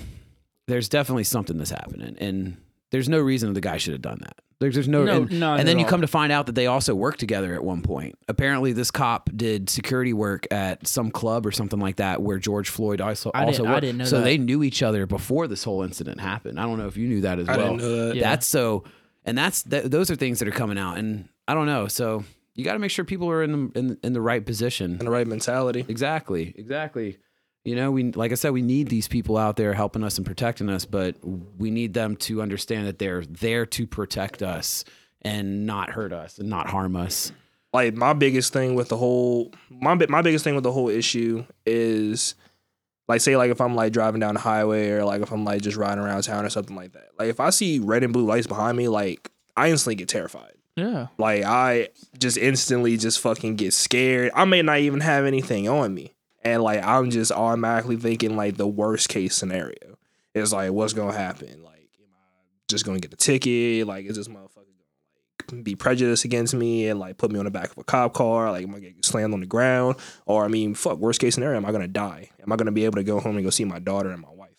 there's definitely something that's happening. And there's no reason the guy should have done that. There's, there's no, No, and, none and then you all. come to find out that they also worked together at one point. Apparently, this cop did security work at some club or something like that where George Floyd also I also didn't- I worked. didn't know so that. they knew each other before this whole incident happened. I don't know if you knew that as I well. didn't know that. Yeah. That's so, and that's th- those are things that are coming out, and I don't know. So you got to make sure people are in the in, in the right position. And the right mentality. Exactly, exactly. You know, we like I said, we need these people out there helping us and protecting us, but we need them to understand that they're there to protect us and not hurt us and not harm us. like my biggest thing with the whole my my biggest thing with the whole issue is like say like if I'm like driving down the highway or like if I'm like just riding around town or something like that. Like if I see red and blue lights behind me, like I instantly get terrified. Yeah. Like I just instantly just fucking get scared. I may not even have anything on me. And like I'm just automatically thinking like the worst case scenario. is like what's gonna happen? Like am I just gonna get a ticket? Like is this motherfucker gonna like be prejudiced against me and like put me on the back of a cop car? Like am I gonna get slammed on the ground? Or I mean, fuck, worst case scenario, am I gonna die? Am I gonna be able to go home and go see my daughter and my wife?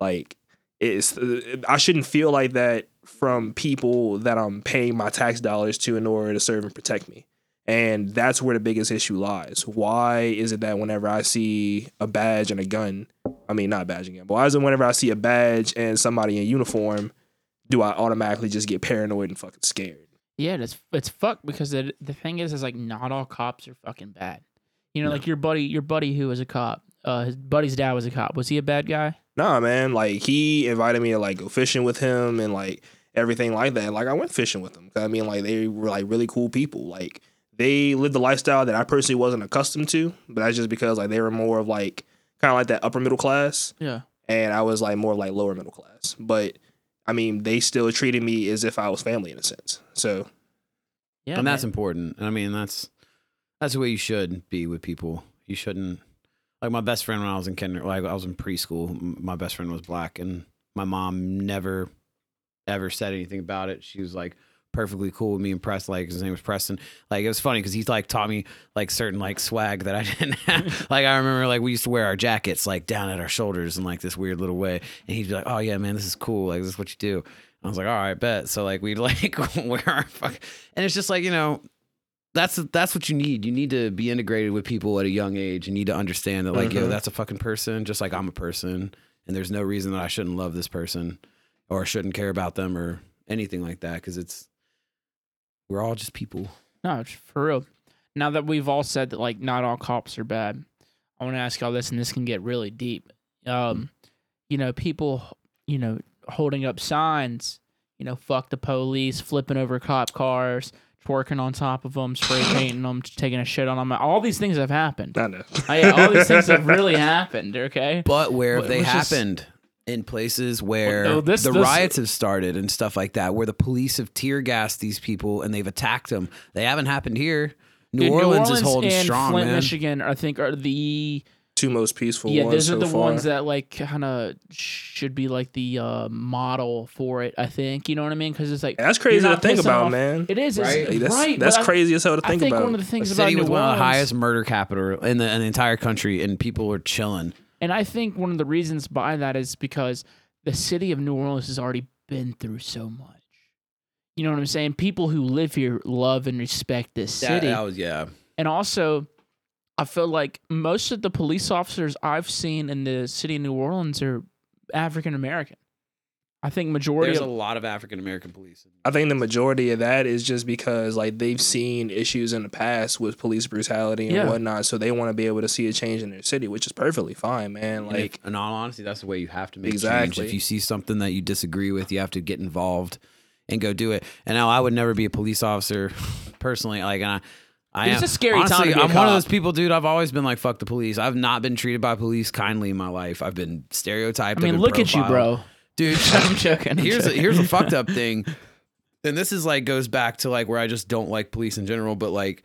Like it's uh, I shouldn't feel like that from people that I'm paying my tax dollars to in order to serve and protect me. And that's where the biggest issue lies. Why is it that whenever I see a badge and a gun, I mean not a badge again, but why is it whenever I see a badge and somebody in uniform, do I automatically just get paranoid and fucking scared? Yeah, it's it's fucked because the the thing is is like not all cops are fucking bad. You know, No. like your buddy your buddy who was a cop. Uh, his buddy's dad was a cop. Was he a bad guy? Nah, man. Like he invited me to like go fishing with him and like everything like that. Like I went fishing with him. I mean, like they were like really cool people. Like they lived a lifestyle that I personally wasn't accustomed to. But that's just because like they were more of like kind of like that upper middle class, Yeah. and I was like more like lower middle class. But I mean, they still treated me as if I was family in a sense. So Yeah. and that's man. important. I mean, that's that's the way you should be with people. You shouldn't like my best friend when I was in kinder, like I was in preschool. My best friend was black, and my mom never ever said anything about it. She was like perfectly cool with me and Preston. Like his name was Preston. Like it was funny because he's like taught me like certain like swag that I didn't have. like I remember like we used to wear our jackets like down at our shoulders in like this weird little way, and he'd be like, "Oh yeah, man, this is cool. Like this is what you do." I was like, "All right, bet." So like we'd like wear our fuck, and it's just like you know. That's that's what you need. You need to be integrated with people at a young age. You need to understand that, like, yo, Mhm. that's a fucking person, just like I'm a person, and there's no reason that I shouldn't love this person, or shouldn't care about them, or anything like that. Because it's we're all just people. No, it's for real. Now that we've all said that like not all cops are bad, I want to ask y'all this, and this can get really deep. Um, you know, people, you know, holding up signs, you know, fuck the police, flipping over cop cars, twerking on top of them, spray painting them, taking a shit on them. All these things have happened. I know. Yeah, all these things have really happened. Okay. But where have Well, they let's just- happened? In places where no, this- the this- riots have started and stuff like that, where the police have tear gassed these people and they've attacked them. They haven't happened here. New, Dude, Orleans, is holding and strong, Flint, man. Michigan, I think, are the Two most peaceful yeah. ones Those are so the far. ones that like kind of should be like the uh, model for it. I think you know what I mean because it's like that's crazy to think about, off- man. It is, Right? it's, Like, that's right? that's but I- crazy as hell to think, about. I think think about. one of the A things about city New with one of the Orleans- highest murder capital in the, in the entire country, and people are chilling. And I think one of the reasons behind that is because the city of New Orleans has already been through so much. You know what I'm saying? People who live here love and respect this city. was yeah. and also, I feel like most of the police officers I've seen in the city of New Orleans are African American. I think majority There's a lot of African American police. I think the majority of that is just because like they've seen issues in the past with police brutality and Yeah. whatnot, so they want to be able to see a change in their city, which is perfectly fine, man. Like, Like, in all honesty, that's the way you have to make change. Exactly. If you see something that you disagree with, you have to get involved and go do it. And now I would never be a police officer personally. Like, and I, I It's am, a scary time honestly, to be a I'm one of those people, dude. I've always been like, fuck the police. I've not been treated by police kindly in my life. I've been stereotyped. I mean, been look at you, bro. Dude. I'm joking. I'm here's a, here's a fucked up thing, and this is like goes back to like where I just don't like police in general. But like,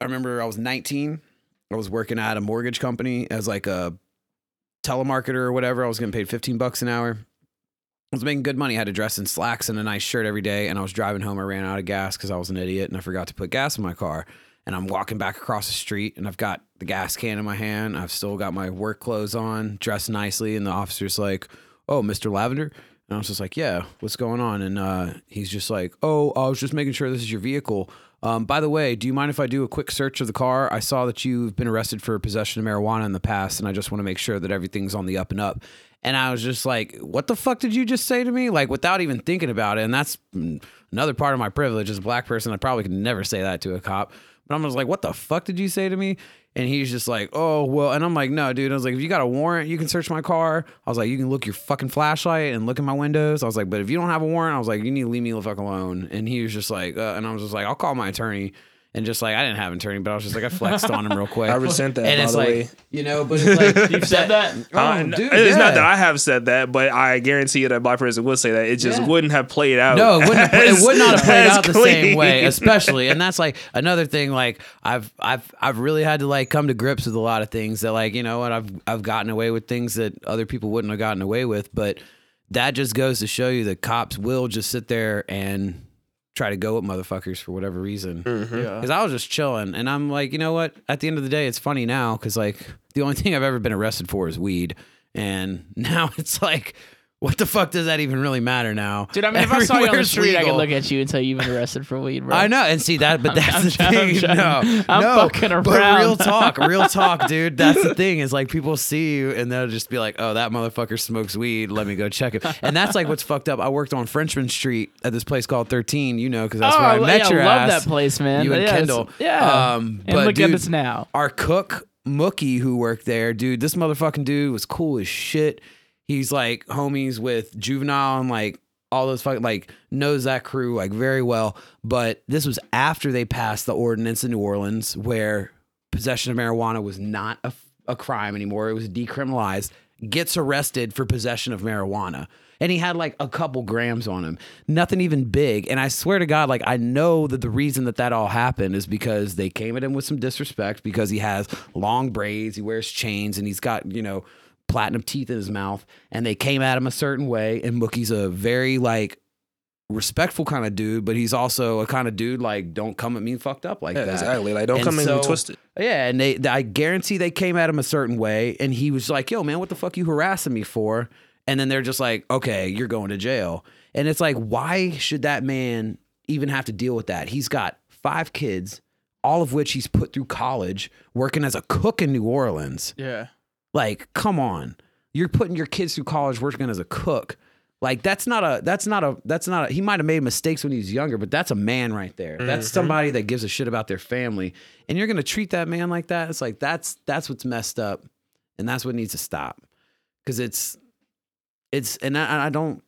I remember I was 19. I was working at a mortgage company as like a telemarketer or whatever. I was getting paid 15 bucks an hour. I was making good money. I had to dress in slacks and a nice shirt every day. And I was driving home. I ran out of gas because I was an idiot and I forgot to put gas in my car. And I'm walking back across the street and I've got the gas can in my hand. I've still got my work clothes on, dressed nicely. And the officer's like, Oh, Mr. Lavender? And I was just like, Yeah, what's going on? And uh, he's just like, Oh, I was just making sure this is your vehicle. Um, by the way, do you mind if I do a quick search of the car? I saw that you've been arrested for possession of marijuana in the past, and I just want to make sure that everything's on the up and up. And I was just like, what the fuck did you just say to me? Like, without even thinking about it. And that's mm, another part of my privilege as a black person. I probably could never say that to a cop. I'm just like, what the fuck did you say to me? And he's just like, oh, well. And I'm like, no, dude. I was like, if you got a warrant, you can search my car. I was like, you can look your fucking flashlight and look in my windows. I was like, but if you don't have a warrant, I was like, you need to leave me the fuck alone. And he was just like, uh, and I was just like, I'll call my attorney. And just like, I didn't have an attorney, but I was just like, I flexed on him real quick. I resent that, And by it's the like, way. you know, but it's like, You've said that. Oh, Uh, dude, it's yeah. not that I have said that, but I guarantee you that a black person would say that. It just Yeah. wouldn't have played out. No, it wouldn't. Have, it would not have played as out the same way, especially. And that's like another thing. Like I've, I've, I've really had to like come to grips with a lot of things that, like, you know what, I've, I've gotten away with things that other people wouldn't have gotten away with. But that just goes to show you that cops will just sit there and try to go at motherfuckers for whatever reason. Mm-hmm. Yeah. Because I was just chilling, and I'm like, you know what? At the end of the day, it's funny now because like the only thing I've ever been arrested for is weed, and now it's like, what the fuck does that even really matter now? Dude, I mean, if I saw you on the street, I could look at you and tell you've been arrested for weed, bro. I know, and see that, but that's I'm the I'm thing. trying- no, I'm no, fucking But real talk, real talk, dude. That's the thing is like people see you and they'll just be like, "Oh, that motherfucker smokes weed. Let me go check it." And that's like what's fucked up. I worked on Frenchmen Street at this place called Thirteen. You know, because that's oh, where I met yeah, your I love ass. that place, man. You and yeah, Kendall. Yeah. Um, and but look dude, at us now. our cook Mookie who worked there, dude, this motherfucking dude was cool as shit. He's like homies with Juvenile and like all those fucking like knows that crew like very well. But this was after they passed the ordinance in New Orleans where possession of marijuana was not a, a crime anymore. It was decriminalized. Gets arrested for possession of marijuana. And he had like a couple grams on him, nothing even big. And I swear to God, like I know that the reason that that all happened is because they came at him with some disrespect because he has long braids, he wears chains, and he's got you know platinum teeth in his mouth. And they came at him a certain way. And Mookie's a very like respectful kind of dude, but he's also a kind of dude like don't come at me fucked up like Yeah, that. exactly. Like, don't And come so- and twist it. Yeah, and they, I guarantee they came at him a certain way, and he was like, "Yo, man, what the fuck you harassing me for?" And then they're just like, "Okay, you're going to jail." And it's like, why should that man even have to deal with that? He's got five kids, all of which he's put through college, working as a cook in New Orleans. Yeah. Like, come on, you're putting your kids through college working as a cook. Like that's not a that's not a that's not a he might have made mistakes when he was younger, but that's a man right there. That's mm-hmm. somebody that gives a shit about their family. And you're gonna treat that man like that. It's like that's that's what's messed up. And that's what needs to stop. Cause it's it's and I, I don't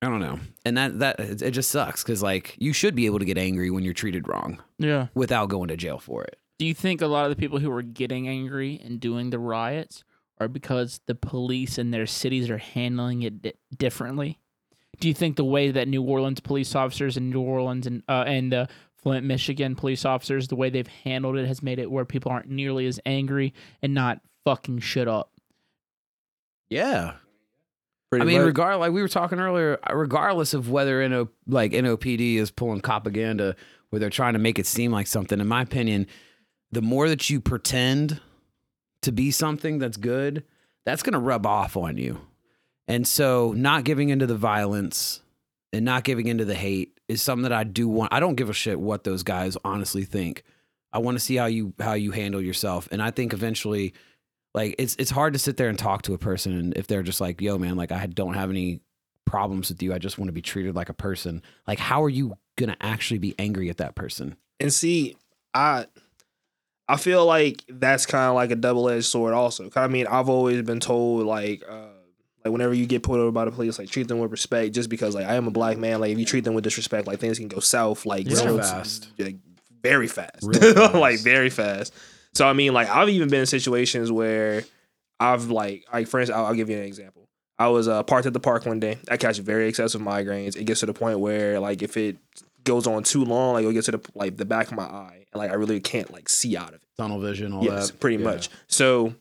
I don't know. And that that it it just sucks because like you should be able to get angry when you're treated wrong Yeah. without going to jail for it. Do you think a lot of the people who are getting angry and doing the riots are because the police in their cities are handling it di- differently? Do you think the way that New Orleans police officers and New Orleans and uh, and the Flint, Michigan police officers, the way they've handled it has made it where people aren't nearly as angry and not fucking shit up? Yeah. Pretty I mean, much. regard like we were talking earlier, regardless of whether NO like NOPD is pulling propaganda where they're trying to make it seem like something, in my opinion, the more that you pretend to be something that's good, that's gonna rub off on you. And so not giving into the violence and not giving into the hate is something that I do want. I don't give a shit what those guys honestly think. I want to see how you how you handle yourself. And I think eventually like it's it's hard to sit there and talk to a person and if they're just like yo man like i don't have any problems with you i just want to be treated like a person like how are you gonna actually be angry at that person And see, I I feel like that's kind of like a double edged sword. Also, 'Cause, I mean, I've always been told like. uh like whenever you get pulled over by the police, like treat them with respect. Just because like I am a black man, like if you treat them with disrespect, like things can go south like so- fast. like, very fast, fast. like very fast. So I mean, like I've even been in situations where I've like, like for instance, I'll, I'll give you an example. I was uh, parked at the park one day. I catch very excessive migraines. It gets to the point where like if it goes on too long, like it'll get to the like the back of my eye, and like I really can't like see out of it. Tunnel vision, all yes, that. pretty Yeah. much. So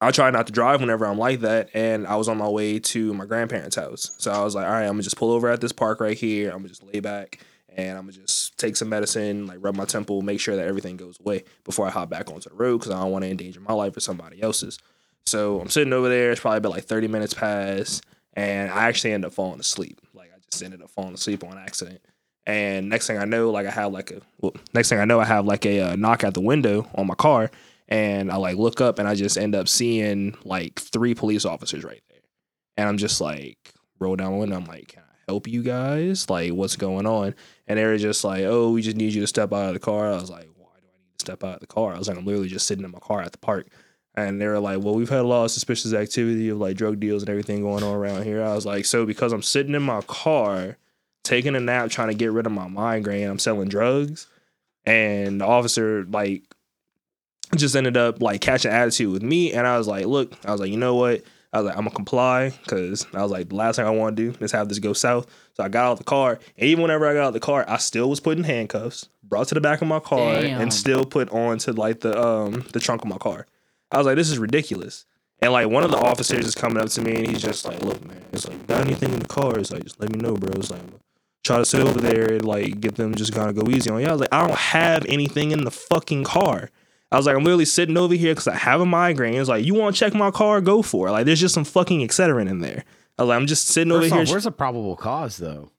I try not to drive whenever I'm like that, and I was on my way to my grandparents' house. So I was like, all right, I'm gonna just pull over at this park right here. I'm gonna just lay back, and I'm gonna just take some medicine, like rub my temple, make sure that everything goes away before I hop back onto the road because I don't want to endanger my life or somebody else's. So I'm sitting over there. It's probably been like 30 minutes past, and I actually end up falling asleep. Like I just ended up falling asleep on accident. And next thing I know, like I have like a well, next thing I know, I have like a uh, knock at the window on my car, and I like look up and I just end up seeing like three police officers right there, and I'm just like roll down the window. I'm like, can I help you guys? Like, what's going on? And they were just like, oh, we just need you to step out of the car. I was like, why do I need to step out of the car? I was like, I'm literally just sitting in my car at the park. And they were like, well, we've had a lot of suspicious activity of like drug deals and everything going on around here. I was like, so because I'm sitting in my car, taking a nap, trying to get rid of my migraine, I'm selling drugs. And the officer, like, just ended up like catching attitude with me. And I was like, look, I was like, you know what? I was like, I'm gonna comply because I was like, the last thing I want to do is have this go south. So I got out of the car, and even whenever I got out of the car, I still was put in handcuffs, brought to the back of my car, Damn. and still put on to like the um the trunk of my car. I was like, this is ridiculous. And like one of the officers is coming up to me, and he's just like, look, man, it's like, got anything in the car? It's like, just let me know, bro. It's like, try to sit over there and like get them just kind of go easy on you. I was like, I don't have anything in the fucking car. I was like, I'm literally sitting over here because I have a migraine. It's like, you want to check my car? Go for it. Like, there's just some fucking Excedrin in there. I was like, I'm just sitting First over off, here. where's a probable cause though?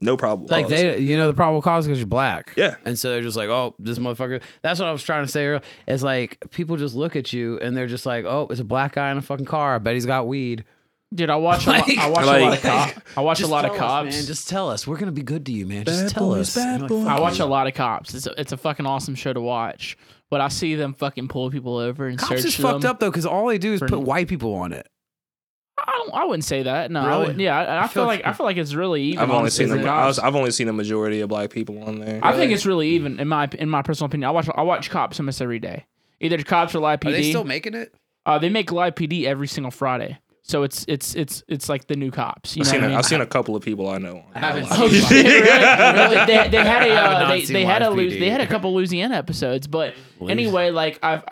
no problem. Like Pause. they, you know, the probable cause because you're black. Yeah. And so they're just like, oh, this motherfucker. That's what I was trying to say. earlier. It's like people just look at you and they're just like, oh, it's a black guy in a fucking car. I bet he's got weed. Dude, I watch a lot, I watch a lot of Like- cops. I watch a Just lot of tell us, cops. man. Just tell us. We're gonna be good to you, man. Just Bad tell boys, us. bad And like, boys. fuck I watch a lot of cops. It's a, it's a fucking awesome show to watch. But I see them fucking pull people over and Cops search is them. fucked up though because all they do is for- put white people on it. I don't. I wouldn't say that. No. I Really? wouldn't- yeah. I, I, I feel feel like like- I feel like it's really even. I've only honestly, seen for them. cops. I was, I've only seen the majority of black people on there. I think it's really even in my in my personal opinion. I watch I watch cops almost every day. Either cops or live PD. Are they still making it? uh, they make live PD every single Friday. So it's it's it's it's like the new cops. You I've know seen, what I a, mean? I've seen a couple of people I know. On I haven't there. Oh shit! Really? really? They, they had a I have uh, they, they had a Live they had a couple Louisiana episodes, but anyway, like I've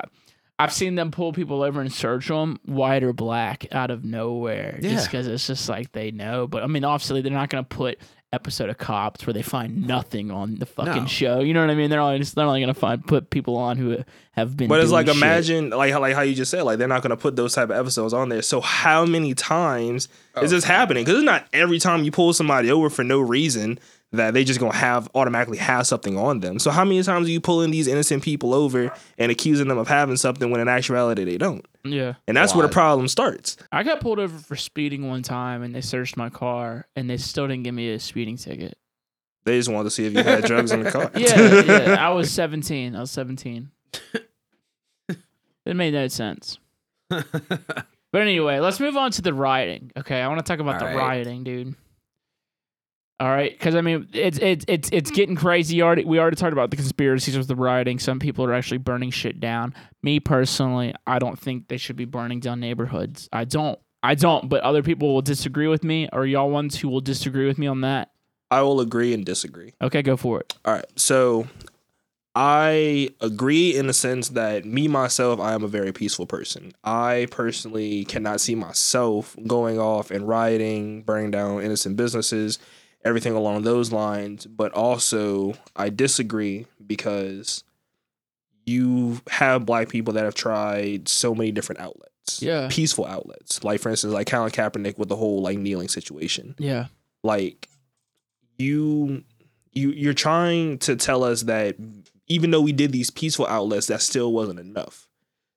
I've seen them pull people over and search them white or black out of nowhere, Yeah. just because it's just like they know. But I mean, obviously, they're not gonna put episode of cops where they find nothing on the fucking No. show. You know what I mean? They're only just, they're only gonna find put people on who have been. But it's doing like shit. imagine like how like how you just said like they're not gonna put those type of episodes on there. So how many times is oh. this happening? Because it's not every time you pull somebody over for no reason that they just gonna have automatically have something on them. So how many times are you pulling these innocent people over and accusing them of having something when in actuality they don't? Yeah, And that's where the problem starts. I got pulled over for speeding one time, and they searched my car, and they still didn't give me a speeding ticket. They just wanted to see if you had drugs in the car. Yeah, yeah. I was 17. I was 17. it made no sense. But anyway, let's move on to the rioting. Okay, I want to talk about All the right. rioting, dude. All right, because I mean, it's it's it's it's getting crazy. Already we already talked about the conspiracies with the rioting. Some people are actually burning shit down. Me personally, I don't think they should be burning down neighborhoods. I don't. I don't. But other people will disagree with me. Are y'all ones who will disagree with me on that? I will agree and disagree. Okay, go for it. All right. So I agree in the sense that me myself, I am a very peaceful person. I personally cannot see myself going off and rioting, burning down innocent businesses, everything along those lines. But also, I disagree because you have black people that have tried so many different outlets. Yeah. Peaceful outlets. Like for instance, like Colin Kaepernick with the whole like kneeling situation Yeah. like you you you're trying to tell us that even though we did these peaceful outlets that still wasn't enough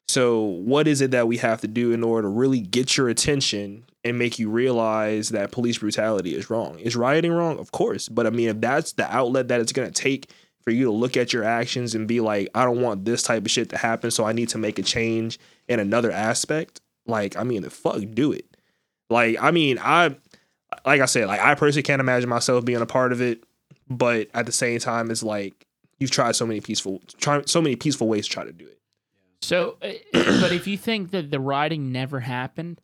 so what is it that we have to do in order to really get your attention and make you realize that police brutality is wrong. Is rioting wrong? Of course. But i mean if that's the outlet that it's going to take for you to look at your actions and be like i don't want this type of shit to happen so i need to make a change in another aspect like i mean the fuck do it. Like i mean i like I said, like I personally can't imagine myself being a part of it, but at the same time, it's like you've tried so many peaceful, try so many peaceful ways to try to do it. So, uh, but if you think that the rioting never happened,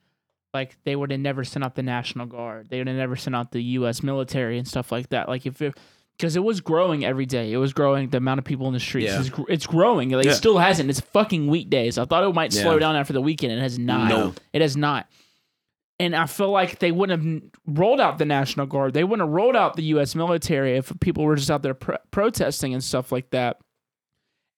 like they would have never sent out the National Guard. They would have never sent out the U.S. military and stuff like that. Like if because it, was growing every day, it was growing. The amount of people in the streets Yeah. is gr- it's growing. Like, Yeah. It still hasn't. It's fucking weekdays. I thought it might slow Yeah. down after the weekend. It has not. No. It has not. And I feel like they wouldn't have rolled out the National Guard. They wouldn't have rolled out the U.S. military if people were just out there pro- protesting and stuff like that.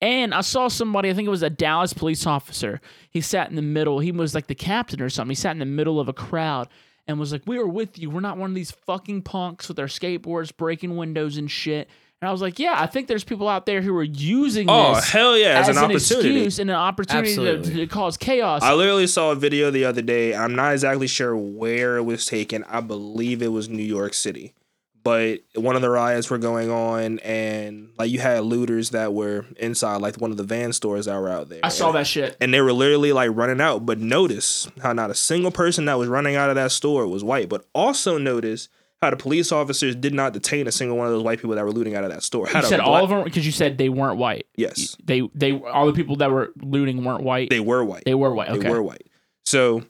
And I saw somebody, I think it was a Dallas police officer. He sat in the middle. He was like the captain or something. He sat in the middle of a crowd and was like, We are with you. We're not one of these fucking punks with our skateboards breaking windows and shit. And I was like, Yeah, I think there's people out there who are using Oh this hell yeah! As, an, opportunity. excuse and an opportunity to, to cause chaos. I literally saw a video the other day. I'm not exactly sure where it was taken. I believe it was New York City. But one of the riots were going on, and like you had looters that were inside, like one of the van stores that were out there. I saw that shit. and they were literally like running out. But notice how not a single person that was running out of that store was white. But also notice how the police officers did not detain a single one of those white people that were looting out of that store. You said black- all of them because you said they weren't white. Yes, They they all the people that were looting weren't white. they were white. They were white. Okay. They were white. So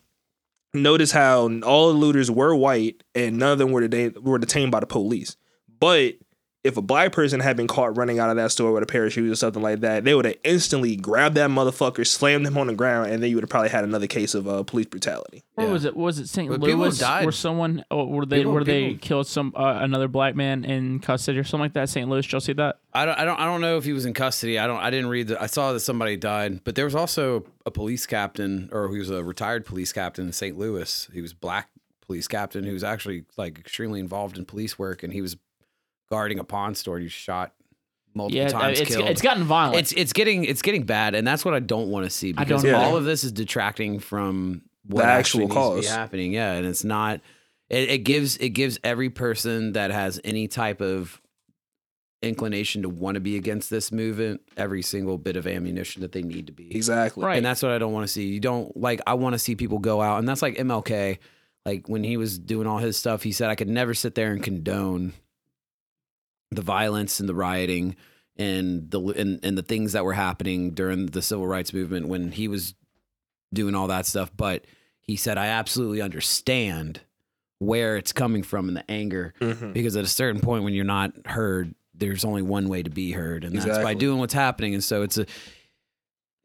notice how all the looters were white and none of them were detained, were detained by the police. But if a black person had been caught running out of that store with a pair of shoes or something like that, they would have instantly grabbed that motherfucker, slammed him on the ground, and then you would have probably had another case of uh, police brutality. Yeah. was it? Was it St. But Louis? died. Where someone? Oh, were they? People- where they people- killed some uh, another black man in custody or something like that? St. Louis. Did y'all see that? I don't, I don't, I don't know if he was in custody. I don't, I didn't read the. I saw that somebody died, but there was also a police captain, or he was a retired police captain in St. Louis. He was black police captain who was actually like extremely involved in police work, and he was guarding a pawn store. and He was shot multiple Yeah, times. it's killed. it's gotten violent. it's it's getting it's getting bad, and that's what I don't want to see because all of this is detracting from what The actually actual needs to be cause. happening. Yeah, and it's not. It, it gives it gives every person that has any type of inclination to want to be against this movement every single bit of ammunition that they need to be. Exactly. Right. And that's what I don't want to see. You don't like I want to see people go out and that's like MLK like when he was doing all his stuff he said I could never sit there and condone the violence and the rioting and the and, and the things that were happening during the civil rights movement when he was doing all that stuff but he said I absolutely understand where it's coming from and the anger Mhm. because at a certain point when you're not heard there's only one way to be heard and that's by doing what's happening. And so it's a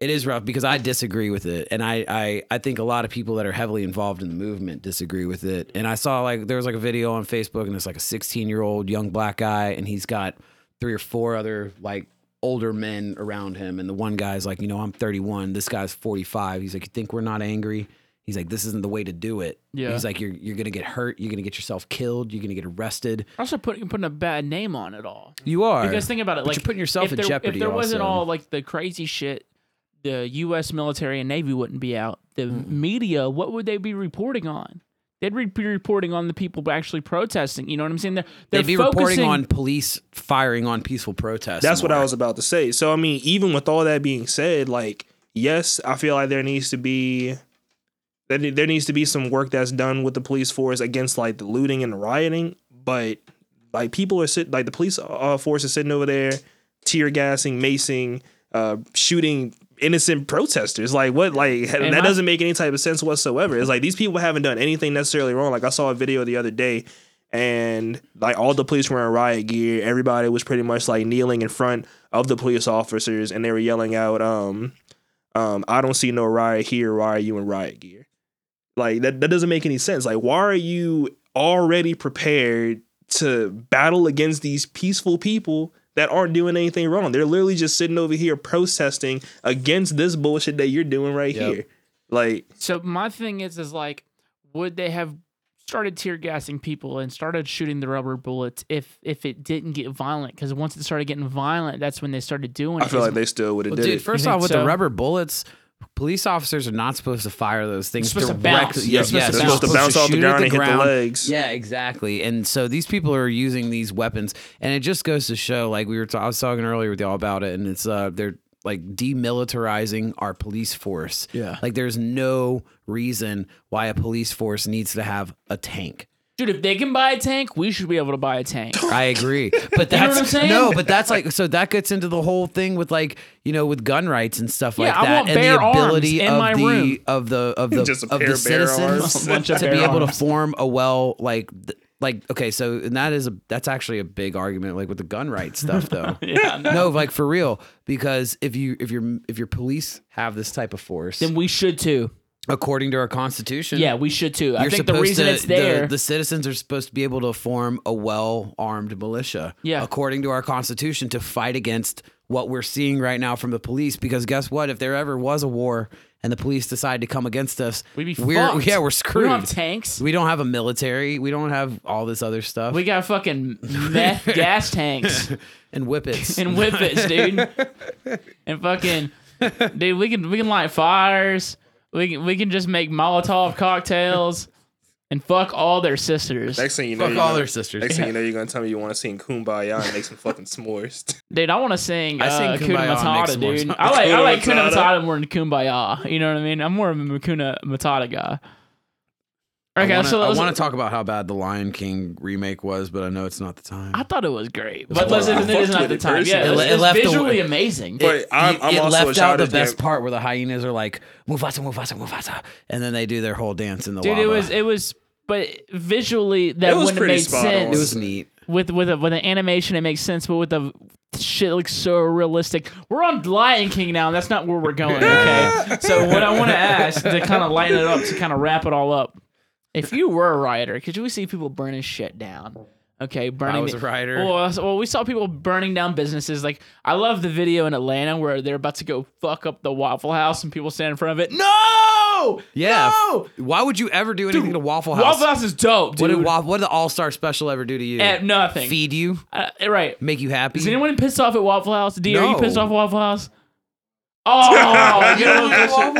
it is rough because I disagree with it. And I, I I think a lot of people that are heavily involved in the movement disagree with it. And I saw like there was like a video on Facebook and it's like a 16 year old young black guy and he's got three or four other like older men around him. And the one guy's like you know I'm 31 this guy's 45 he's like you think we're not angry he's like this isn't the way to do it Yeah. he's like you're you're gonna get hurt you're gonna get yourself killed you're gonna get arrested also putting putting a bad name on it all. you are Because think about it, But like you're putting yourself if in there, jeopardy If there wasn't all like the crazy shit, the U.S. military and Navy wouldn't be out. The media, what would they be reporting on? They'd be reporting on the people actually protesting. You know what I'm saying? They're, they're They'd be reporting on police firing on peaceful protests. That's what I was about to say. So I mean, even with all that being said, like yes, I feel like there needs to be there, there needs to be some work that's done with the police force against like the looting and the rioting, but like people are sitting like the police uh, force is sitting over there tear gassing, macing, uh, shooting innocent protesters. Like what? Like that my- doesn't make any type of sense whatsoever. It's like these people haven't done anything necessarily wrong. Like I saw a video the other day and like all the police were in riot gear. Everybody was pretty much like kneeling in front of the police officers, and they were yelling out, um, um, "I don't see no riot here. Why are you in riot gear?" Like that that doesn't make any sense. Like why are you already prepared to battle against these peaceful people? That aren't doing anything wrong. They're literally just sitting over here protesting against this bullshit that you're doing right Yep. here. Like, So my thing is, is like, would they have started tear gassing people and started shooting the rubber bullets if if it didn't get violent? Because once it started getting violent, that's when they started doing I it. I feel Is- like they still would have Well, did dude, it. first off, with so? the rubber bullets, police officers are not supposed to fire those things supposed to bounce. Yes, They're yes, supposed to they're bounce. supposed to bounce off the ground and hit the legs. Yeah, exactly. And so these people are using these weapons, and it just goes to show, like we were, ta- I was talking earlier with y'all about it, and it's uh, they're like demilitarizing our police force. Yeah. like there's no reason why a police force needs to have a tank. Dude, if they can buy a tank, we should be able to buy a tank. I agree, but You know that's what I'm saying? no, but that's like so that gets into the whole thing with like you know with gun rights and stuff Yeah, like I that, want and bear the arms ability in of my the room. of the of the Just of the of bear citizens arms. A bunch of to be bear able to form a well like th- like okay, so and that is a that's actually a big argument like with the gun rights stuff though. yeah, no. No, like for real, because if you if your if your police have this type of force, Then we should too. According to our constitution, Yeah, we should too. I think the reason to, it's there. The, the citizens are supposed to be able to form a well-armed militia. Yeah. According to our constitution, to fight against what we're seeing right now from the police. Because guess what? If there ever was a war and the police decide to come against us, We'd be we're fucked. yeah, we're we screwed. don't have tanks. We don't have a military. We don't have all this other stuff. We got fucking meth gas tanks and whippets. and whippets, dude. And fucking dude, we can we can light fires. We can we can just make Molotov cocktails and fuck all their sisters. Next thing you know, Fuck you're all gonna- their sisters. Next thing you know, you're gonna tell me you want to sing "Kumbaya" and make some fucking s'mores. Dude, I want to sing I uh, sing Kuna Kumbaya Matata, dude. I like I like Kuna Kuna Matata. Matata more than Kumbaya. You know what I mean? I'm more of a Kuna Matata guy. Okay, I wanna, so I want to talk about how bad the Lion King remake was, but I know it's not the time. I thought it was great, was but listen, it is not the it time. Yeah, personally. it, It- was, it it was left the- visually amazing. But I'm, I'm it also left out the best them. part where the hyenas are like Mufasa, Mufasa, Mufasa, and then they do their whole dance in the Dude, lava. it was it was, but visually that wouldn't have made spot on. sense. It was neat. with with a, with an animation, it makes sense, but with the shit looks so realistic. We're on Lion King now, and that's not where we're going. Okay, so what I want to ask to kind of lighten it up, to kind of wrap it all up, if you were a rioter, could you see people burning shit down? Okay, burning. I was the- a rioter. Well, well, we saw people burning down businesses. Like I love the video in Atlanta where they're about to go fuck up the Waffle House, and people stand in front of it. No, Yeah. no! Why would you ever do anything to Waffle House? Waffle House is dope, What did, Wa- what did the All Star Special ever do to you? Eh, nothing. Feed you? Uh, right. Make you happy? Is anyone pissed off at Waffle House? D, are you pissed off at Waffle House? Oh, you know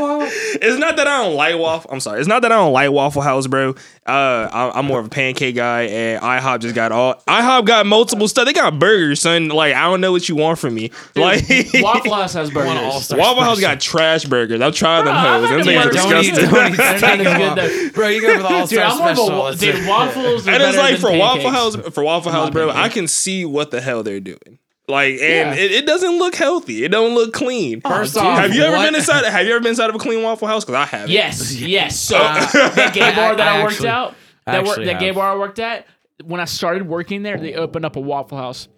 what? It's not that I don't like waffle. I'm sorry. It's not that I don't like Waffle House, bro. Uh, I, I'm more of a pancake guy, and IHOP just got all. IHOP got multiple stuff. They got burgers, son. Like I don't know what you want from me. like Waffle House has burgers. All-Star Waffle House got trash burgers. I've tried them Bro, I hoes. think Them the things are burgers Don't eat, disgusting. don't eat They're not as good though. Bro, you go for the All Dude, Star I'm more of a Special. wa- It's dude. a- Waffles are And it's like than for Waffle pancakes. House, for Waffle House, bro. opinion. I can see what the hell they're doing. Like, and Yeah. it, it doesn't look healthy. It don't look clean. First dude. off, have you ever what- been inside? Have you ever been inside of a clean Waffle House? Because I have. Yes, yes. So Uh, that gay bar that I, I worked actually- out, that, work, actually that gay bar I worked at, when I started working there, they opened up a Waffle House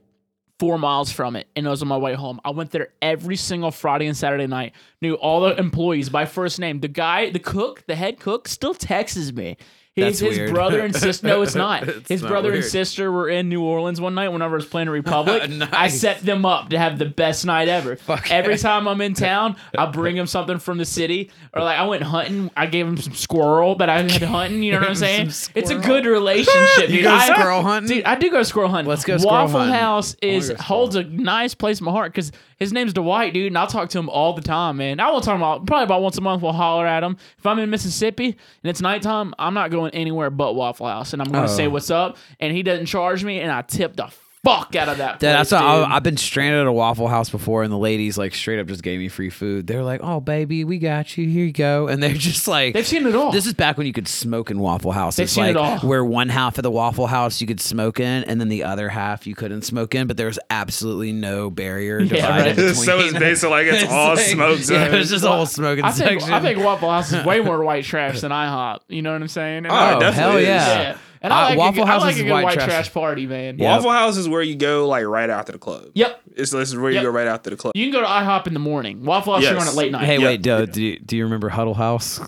four miles from it, and it was on my way home. I went there every single Friday and Saturday night. Knew all the employees by first name. The guy, the cook, the head cook, still texts me. His, his weird. brother and sister. No, it's not. It's his not brother and sister were in New Orleans one night whenever I was playing Republic. I set them up to have the best night ever. Fuck Every time I'm in town, I bring them something from the city. Or like I went hunting, I gave them some squirrel that I had hunting. You know what I'm saying? It's a good relationship. You dude. go squirrel hunting? Dude, I do go squirrel hunting. Let's go squirrel Waffle hunting. House is holds a nice place in my heart because his name's Dwight, dude, and I'll talk to him all the time, man. I won't talk about probably about once a month. We'll holler at him. If I'm in Mississippi and it's nighttime, I'm not going anywhere but Waffle House, and I'm going to Oh. say what's up. And he doesn't charge me, and I tip the fuck out of that. Yeah, place, that's I, dude. I've been stranded at a Waffle House before, and the ladies like straight up just gave me free food. They're like, "Oh, baby, we got you. Here you go." And they're just like, They've seen it all. This is back when you could smoke in Waffle House. They've It's seen like it all. where one half of the Waffle House you could smoke in, and then the other half you couldn't smoke in. But there was absolutely no barrier Yeah, divided right. between. so it's basically like it's, all like- smoke Yeah, zone. it's just a whole smoking I think section. I think Waffle House is way more white trash than IHOP. You know what I'm saying? And Oh, oh I- definitely hell yeah. yeah. And I Uh, like a Waffle I House like is a good white white trash. trash. party, man. Yeah. Waffle House is where you go like right after the club. Yep. It's this is where Yep. you go right after the club. You can go to IHOP in the morning. Waffle House, you're Yes. on at late night. Hey, Yeah. wait, do, do, you, do you remember Huddle House?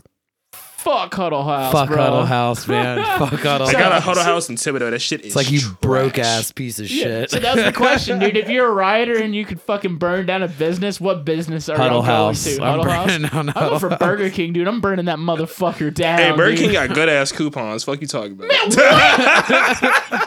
Fuck Huddle House, Fuck bro. Huddle House, man. Fuck Huddle I got a Huddle House in Thibodaux. That shit is It's like you trash. broke ass piece of Yeah. shit. So that's the question, dude. If you're a rioter and you could fucking burn down a business, what business are Huddle you going House. to? I'm Huddle House. burning down I'm going for House. Burger King, dude. I'm burning that motherfucker down. Hey, Burger dude. King got good ass coupons. Fuck you talking about?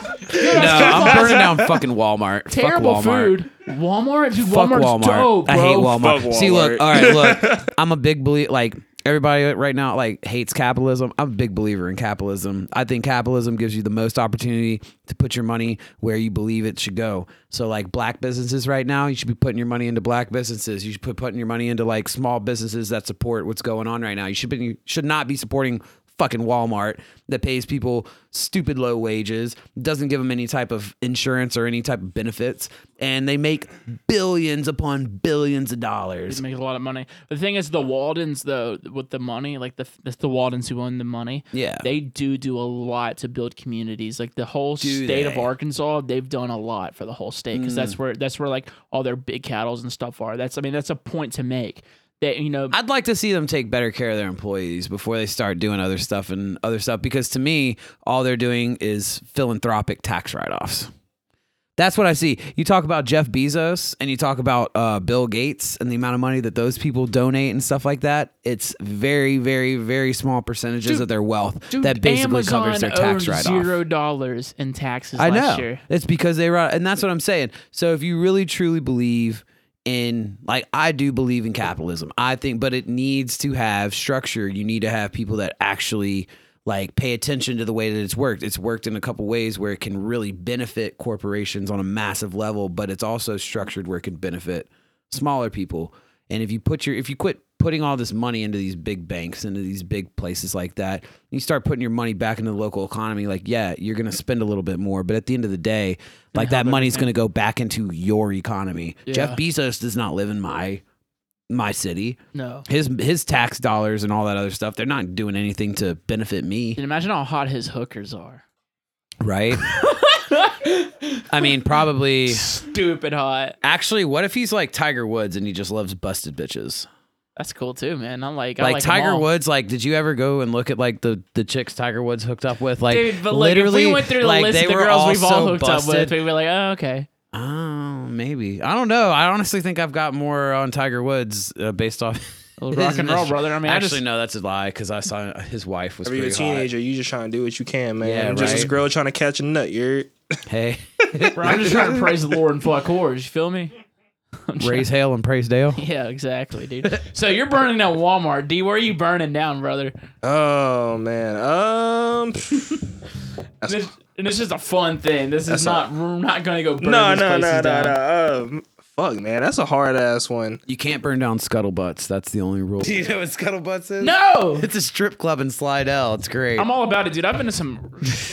No, I'm burning down fucking Walmart. Terrible Fuck Walmart. food. Walmart, dude. Fuck Walmart's Walmart. dope, bro. I hate Walmart. Fuck See, look, Walmart. all right, look. I'm a big believer. Like everybody right now, like hates capitalism. I'm a big believer in capitalism. I think capitalism gives you the most opportunity to put your money where you believe it should go. So, like black businesses right now, you should be putting your money into black businesses. You should put putting your money into like small businesses that support what's going on right now. You should be should not be supporting fucking Walmart that pays people stupid low wages, doesn't give them any type of insurance or any type of benefits, and they make billions upon billions of dollars. They make a lot of money. The thing is, the Waltons though, with the money, like the that's the Waltons who own the money. Yeah. they do do a lot to build communities. Like the whole Do state of they? Mm. Arkansas, they've done a lot for the whole state because that's where that's where like all their big cattles and stuff are. That's I mean that's a point to make. That you know, I'd like to see them take better care of their employees before they start doing other stuff and other stuff because to me, all they're doing is philanthropic tax write offs. That's what I see. You talk about Jeff Bezos and you talk about uh, Bill Gates and the amount of money that those people donate and stuff like that. It's very, very, very small percentages Dude, of their wealth dude, that basically Amazon covers their tax write off. Zero dollars in taxes I last know. year. It's because they run, and that's what I'm saying. So if you really truly believe in, like, I do believe in capitalism. I think, but it needs to have structure. You need to have people that actually like pay attention to the way that it's worked. It's worked in a couple ways where it can really benefit corporations on a massive level, but it's also structured where it can benefit smaller people. And if you put your if you quit putting all this money into these big banks, into these big places like that, you start putting your money back into the local economy, like yeah, you're gonna spend a little bit more, but at the end of the day, like that money's gonna go back into your economy. Jeff Bezos does not live in my my city. No. His his tax dollars and all that other stuff, they're not doing anything to benefit me, And imagine how hot his hookers are. right? I mean, probably Stupid hot. actually, what if he's like Tiger Woods and he just loves busted bitches? That's cool too, man. I'm like, I like, like 'em Tiger. Woods, like, did you ever go and look at like the the chicks Tiger Woods hooked up with? Like, Dude, but like, if literally, we went through the like, list of the girls we've all so hooked up with, we'd be like, oh, okay. Oh, maybe I don't know. I honestly think I've got more on Tiger Woods uh, based off. Rock and roll, brother. I mean, I actually, just- no, that's a lie because I saw his wife was If you're a pretty hot. teenager, you just trying to do what you can, man. Yeah, just this girl trying to catch a nut. You're Hey, Bro, I'm just trying to praise the Lord and fuck whores. You feel me? I'm raise hail and praise Dale. Yeah, exactly, dude. so you're burning down Walmart, D. Where are you burning down, brother? oh man. Um. That's, This, and this is a fun thing. This is That's not. we're not gonna go burn no, these no, places no, no, down. no. Um, fuck, man, that's a hard ass one. You can't burn down scuttlebutts. That's the only rule. Do you know what scuttlebutts is? No, It's a strip club in Slidell. It's great. I'm all about it, dude. I've been to some.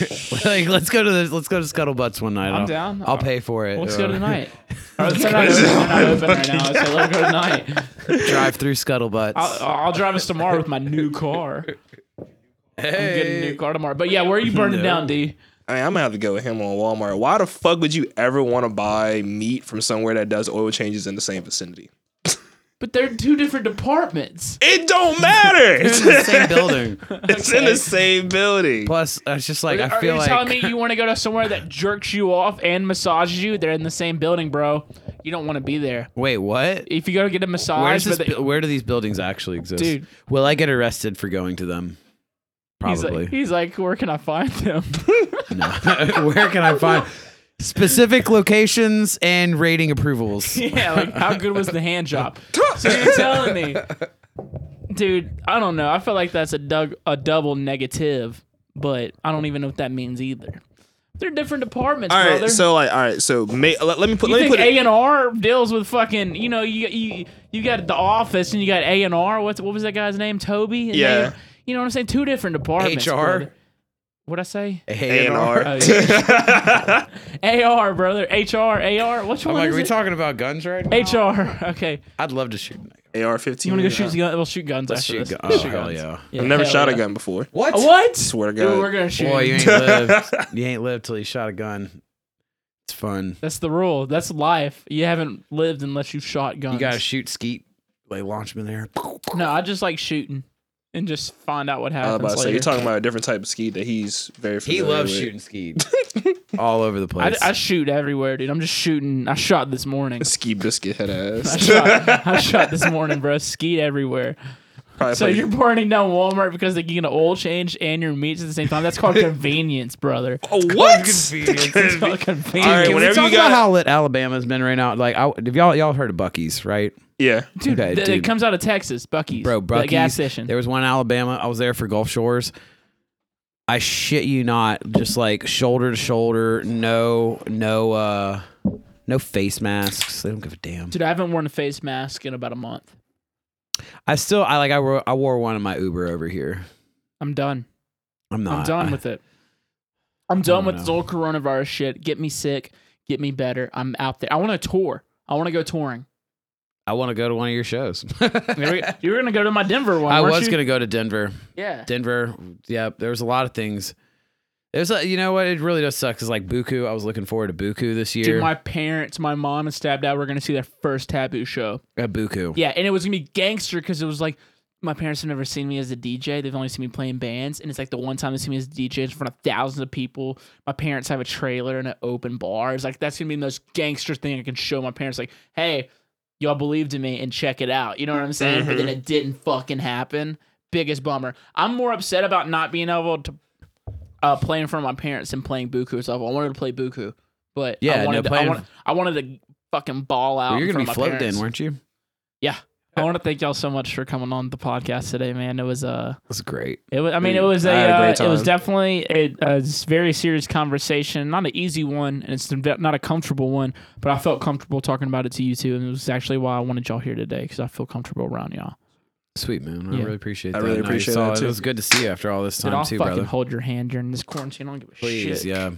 like, let's go to the let's go to Scuttlebutts one night. I'm I'll, down. I'll pay for it. Let's go tonight. Or they're not open, they're not open right now, so let's go tonight. Drive through Scuttlebutts. I'll, I'll drive us tomorrow with my new car. I'm getting a hey. new car tomorrow. But yeah, where are you burning No. down, D? I mean, I'm gonna have to go with him on Walmart. Why the fuck would you ever want to buy meat from somewhere that does oil changes in the same vicinity? But they're two different departments. It don't matter. It's in the same building. It's in the same building. Plus, it's just like I Are feel you like telling me you want to go to somewhere that jerks you off and massages you? They're in the same building, bro. You don't want to be there. wait, what? If you go to get a massage, Where's this, but they- where do these buildings actually exist? Dude. will I get arrested for going to them? He's Probably. like, he's like, where can I find them? No. where can I find specific locations and rating approvals? yeah, like how good was the hand job? So you're telling me, dude? I don't know. I feel like that's a dug- a double negative, but I don't even know what that means either. They're different departments, all right, brother. so like, all right, so ma- let, uh, let me put you let think. A and R deals with fucking? You know, you you you got the office and you got A and R. What's what was that guy's name? Toby. And Yeah. they- you know what I'm saying? Two different departments. HR. What'd I say? A and R. Oh, yeah. AR, brother. HR, AR. Which I'm one like, is are we it? talking about guns right now? HR. Okay. I'd love to shoot. AR fifteen. You want to go shoot gun? We'll shoot guns Let's after shoot. this. gun. Let's Oh shoot hell guns. yeah! Yeah, I've never hell shot yeah. a gun before. What? Uh, what? Swear to Dude, God. we're gonna shoot. Boy, you ain't lived. you ain't lived till you shot a gun. It's fun. That's the rule. That's life. You haven't lived unless you shot guns. You gotta shoot skeet. They launch them in there. No, I just like shooting and just find out what I was happens about to say later. you're talking about a different type of ski that he's very He familiar loves with. shooting skeet all over the I, place. I shoot everywhere, dude. I'm just shooting. I shot this morning. Ski biscuit head I ass. shot, I shot this morning, bro. Skeet everywhere. Probably So play- you're burning down Walmart because they get an oil change and your meats at the same time. That's called convenience, brother. oh, what? It's called convenience. All right, we whenever talk you got- about how lit Alabama's been right now? Like, I, have y'all y'all heard of Buc-ee's, right? yeah. dude, Okay, th- dude. it comes out of Texas, Buc-ee's, Bro, the Buc-ee's. gas station. There was one in Alabama. I was there for Gulf Shores. I shit you not, just like shoulder to shoulder, no, no, uh, no face masks. They don't give a damn. Dude, I haven't worn a face mask in about a month. I still, I like, I wore, I wore one in my Uber over here. I'm done. I'm not. I'm done with it. I'm done with this whole coronavirus shit. Get me sick. Get me better. I'm out there. I want to tour. I want to go touring. I want to go to one of your shows. You were, gonna go to my Denver one. I was you? gonna go to Denver. Yeah. Denver. Yeah, there was a lot of things. There's a, uh, you know what? It really does suck because like Buku, I was looking forward to Buku this year. Dude, my parents, my mom, and stepdad were gonna see their first taboo show. At Buku. Yeah, and it was gonna be gangster because it was like my parents have never seen me as a DJ. They've only seen me playing bands, and it's like the one time they see me as a DJ in front of thousands of people. My parents have a trailer and an open bar. It's like that's gonna be the most gangster thing I can show my parents. Like, hey, y'all believed in me and check it out. You know what I'm saying? But then mm-hmm. it didn't fucking happen. Biggest bummer. I'm more upset about not being able to uh, play in front of my parents and playing Buku stuff. I wanted to play Buku, but Yeah, I no, wanted, to, I, playing- wanted, I wanted to fucking ball out. Well, you're gonna be front of floated parents. in, weren't you? Yeah. I want to thank y'all so much for coming on the podcast today, man. It was uh That's great. it was I mean it was a, I had a uh, it was definitely a, a very serious conversation, not an easy one, and it's not a comfortable one, but I felt comfortable talking about it to you too, and it was actually why I wanted y'all here today because I feel comfortable around y'all. Sweet man. I Yeah. really appreciate that. I that. really And appreciate saw that, it. too. It was good to see you after all this Dude, time I'll too, fucking brother. hold your hand during this quarantine. I don't give a Please, shit. yeah.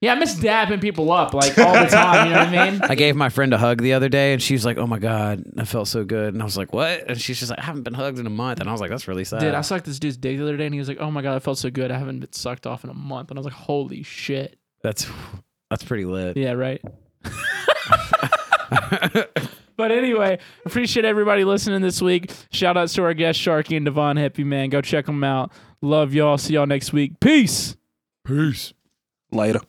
yeah, I miss dapping people up like all the time. You know what I mean? I gave my friend a hug the other day, and she was like, "Oh my god, I felt so good." And I was like, "What?" And she's just like, "I haven't been hugged in a month," and I was like, "That's really sad." Dude, I sucked this dude's dick the other day, and he was like, "Oh my god, I felt so good. I haven't been sucked off in a month." And I was like, "Holy shit!" that's that's pretty lit. Yeah, right. but anyway, appreciate everybody listening this week. Shout outs to our guests, Sharky and Divine Hippie, man. Go check them out. Love y'all. See y'all next week. Peace. Peace. Later.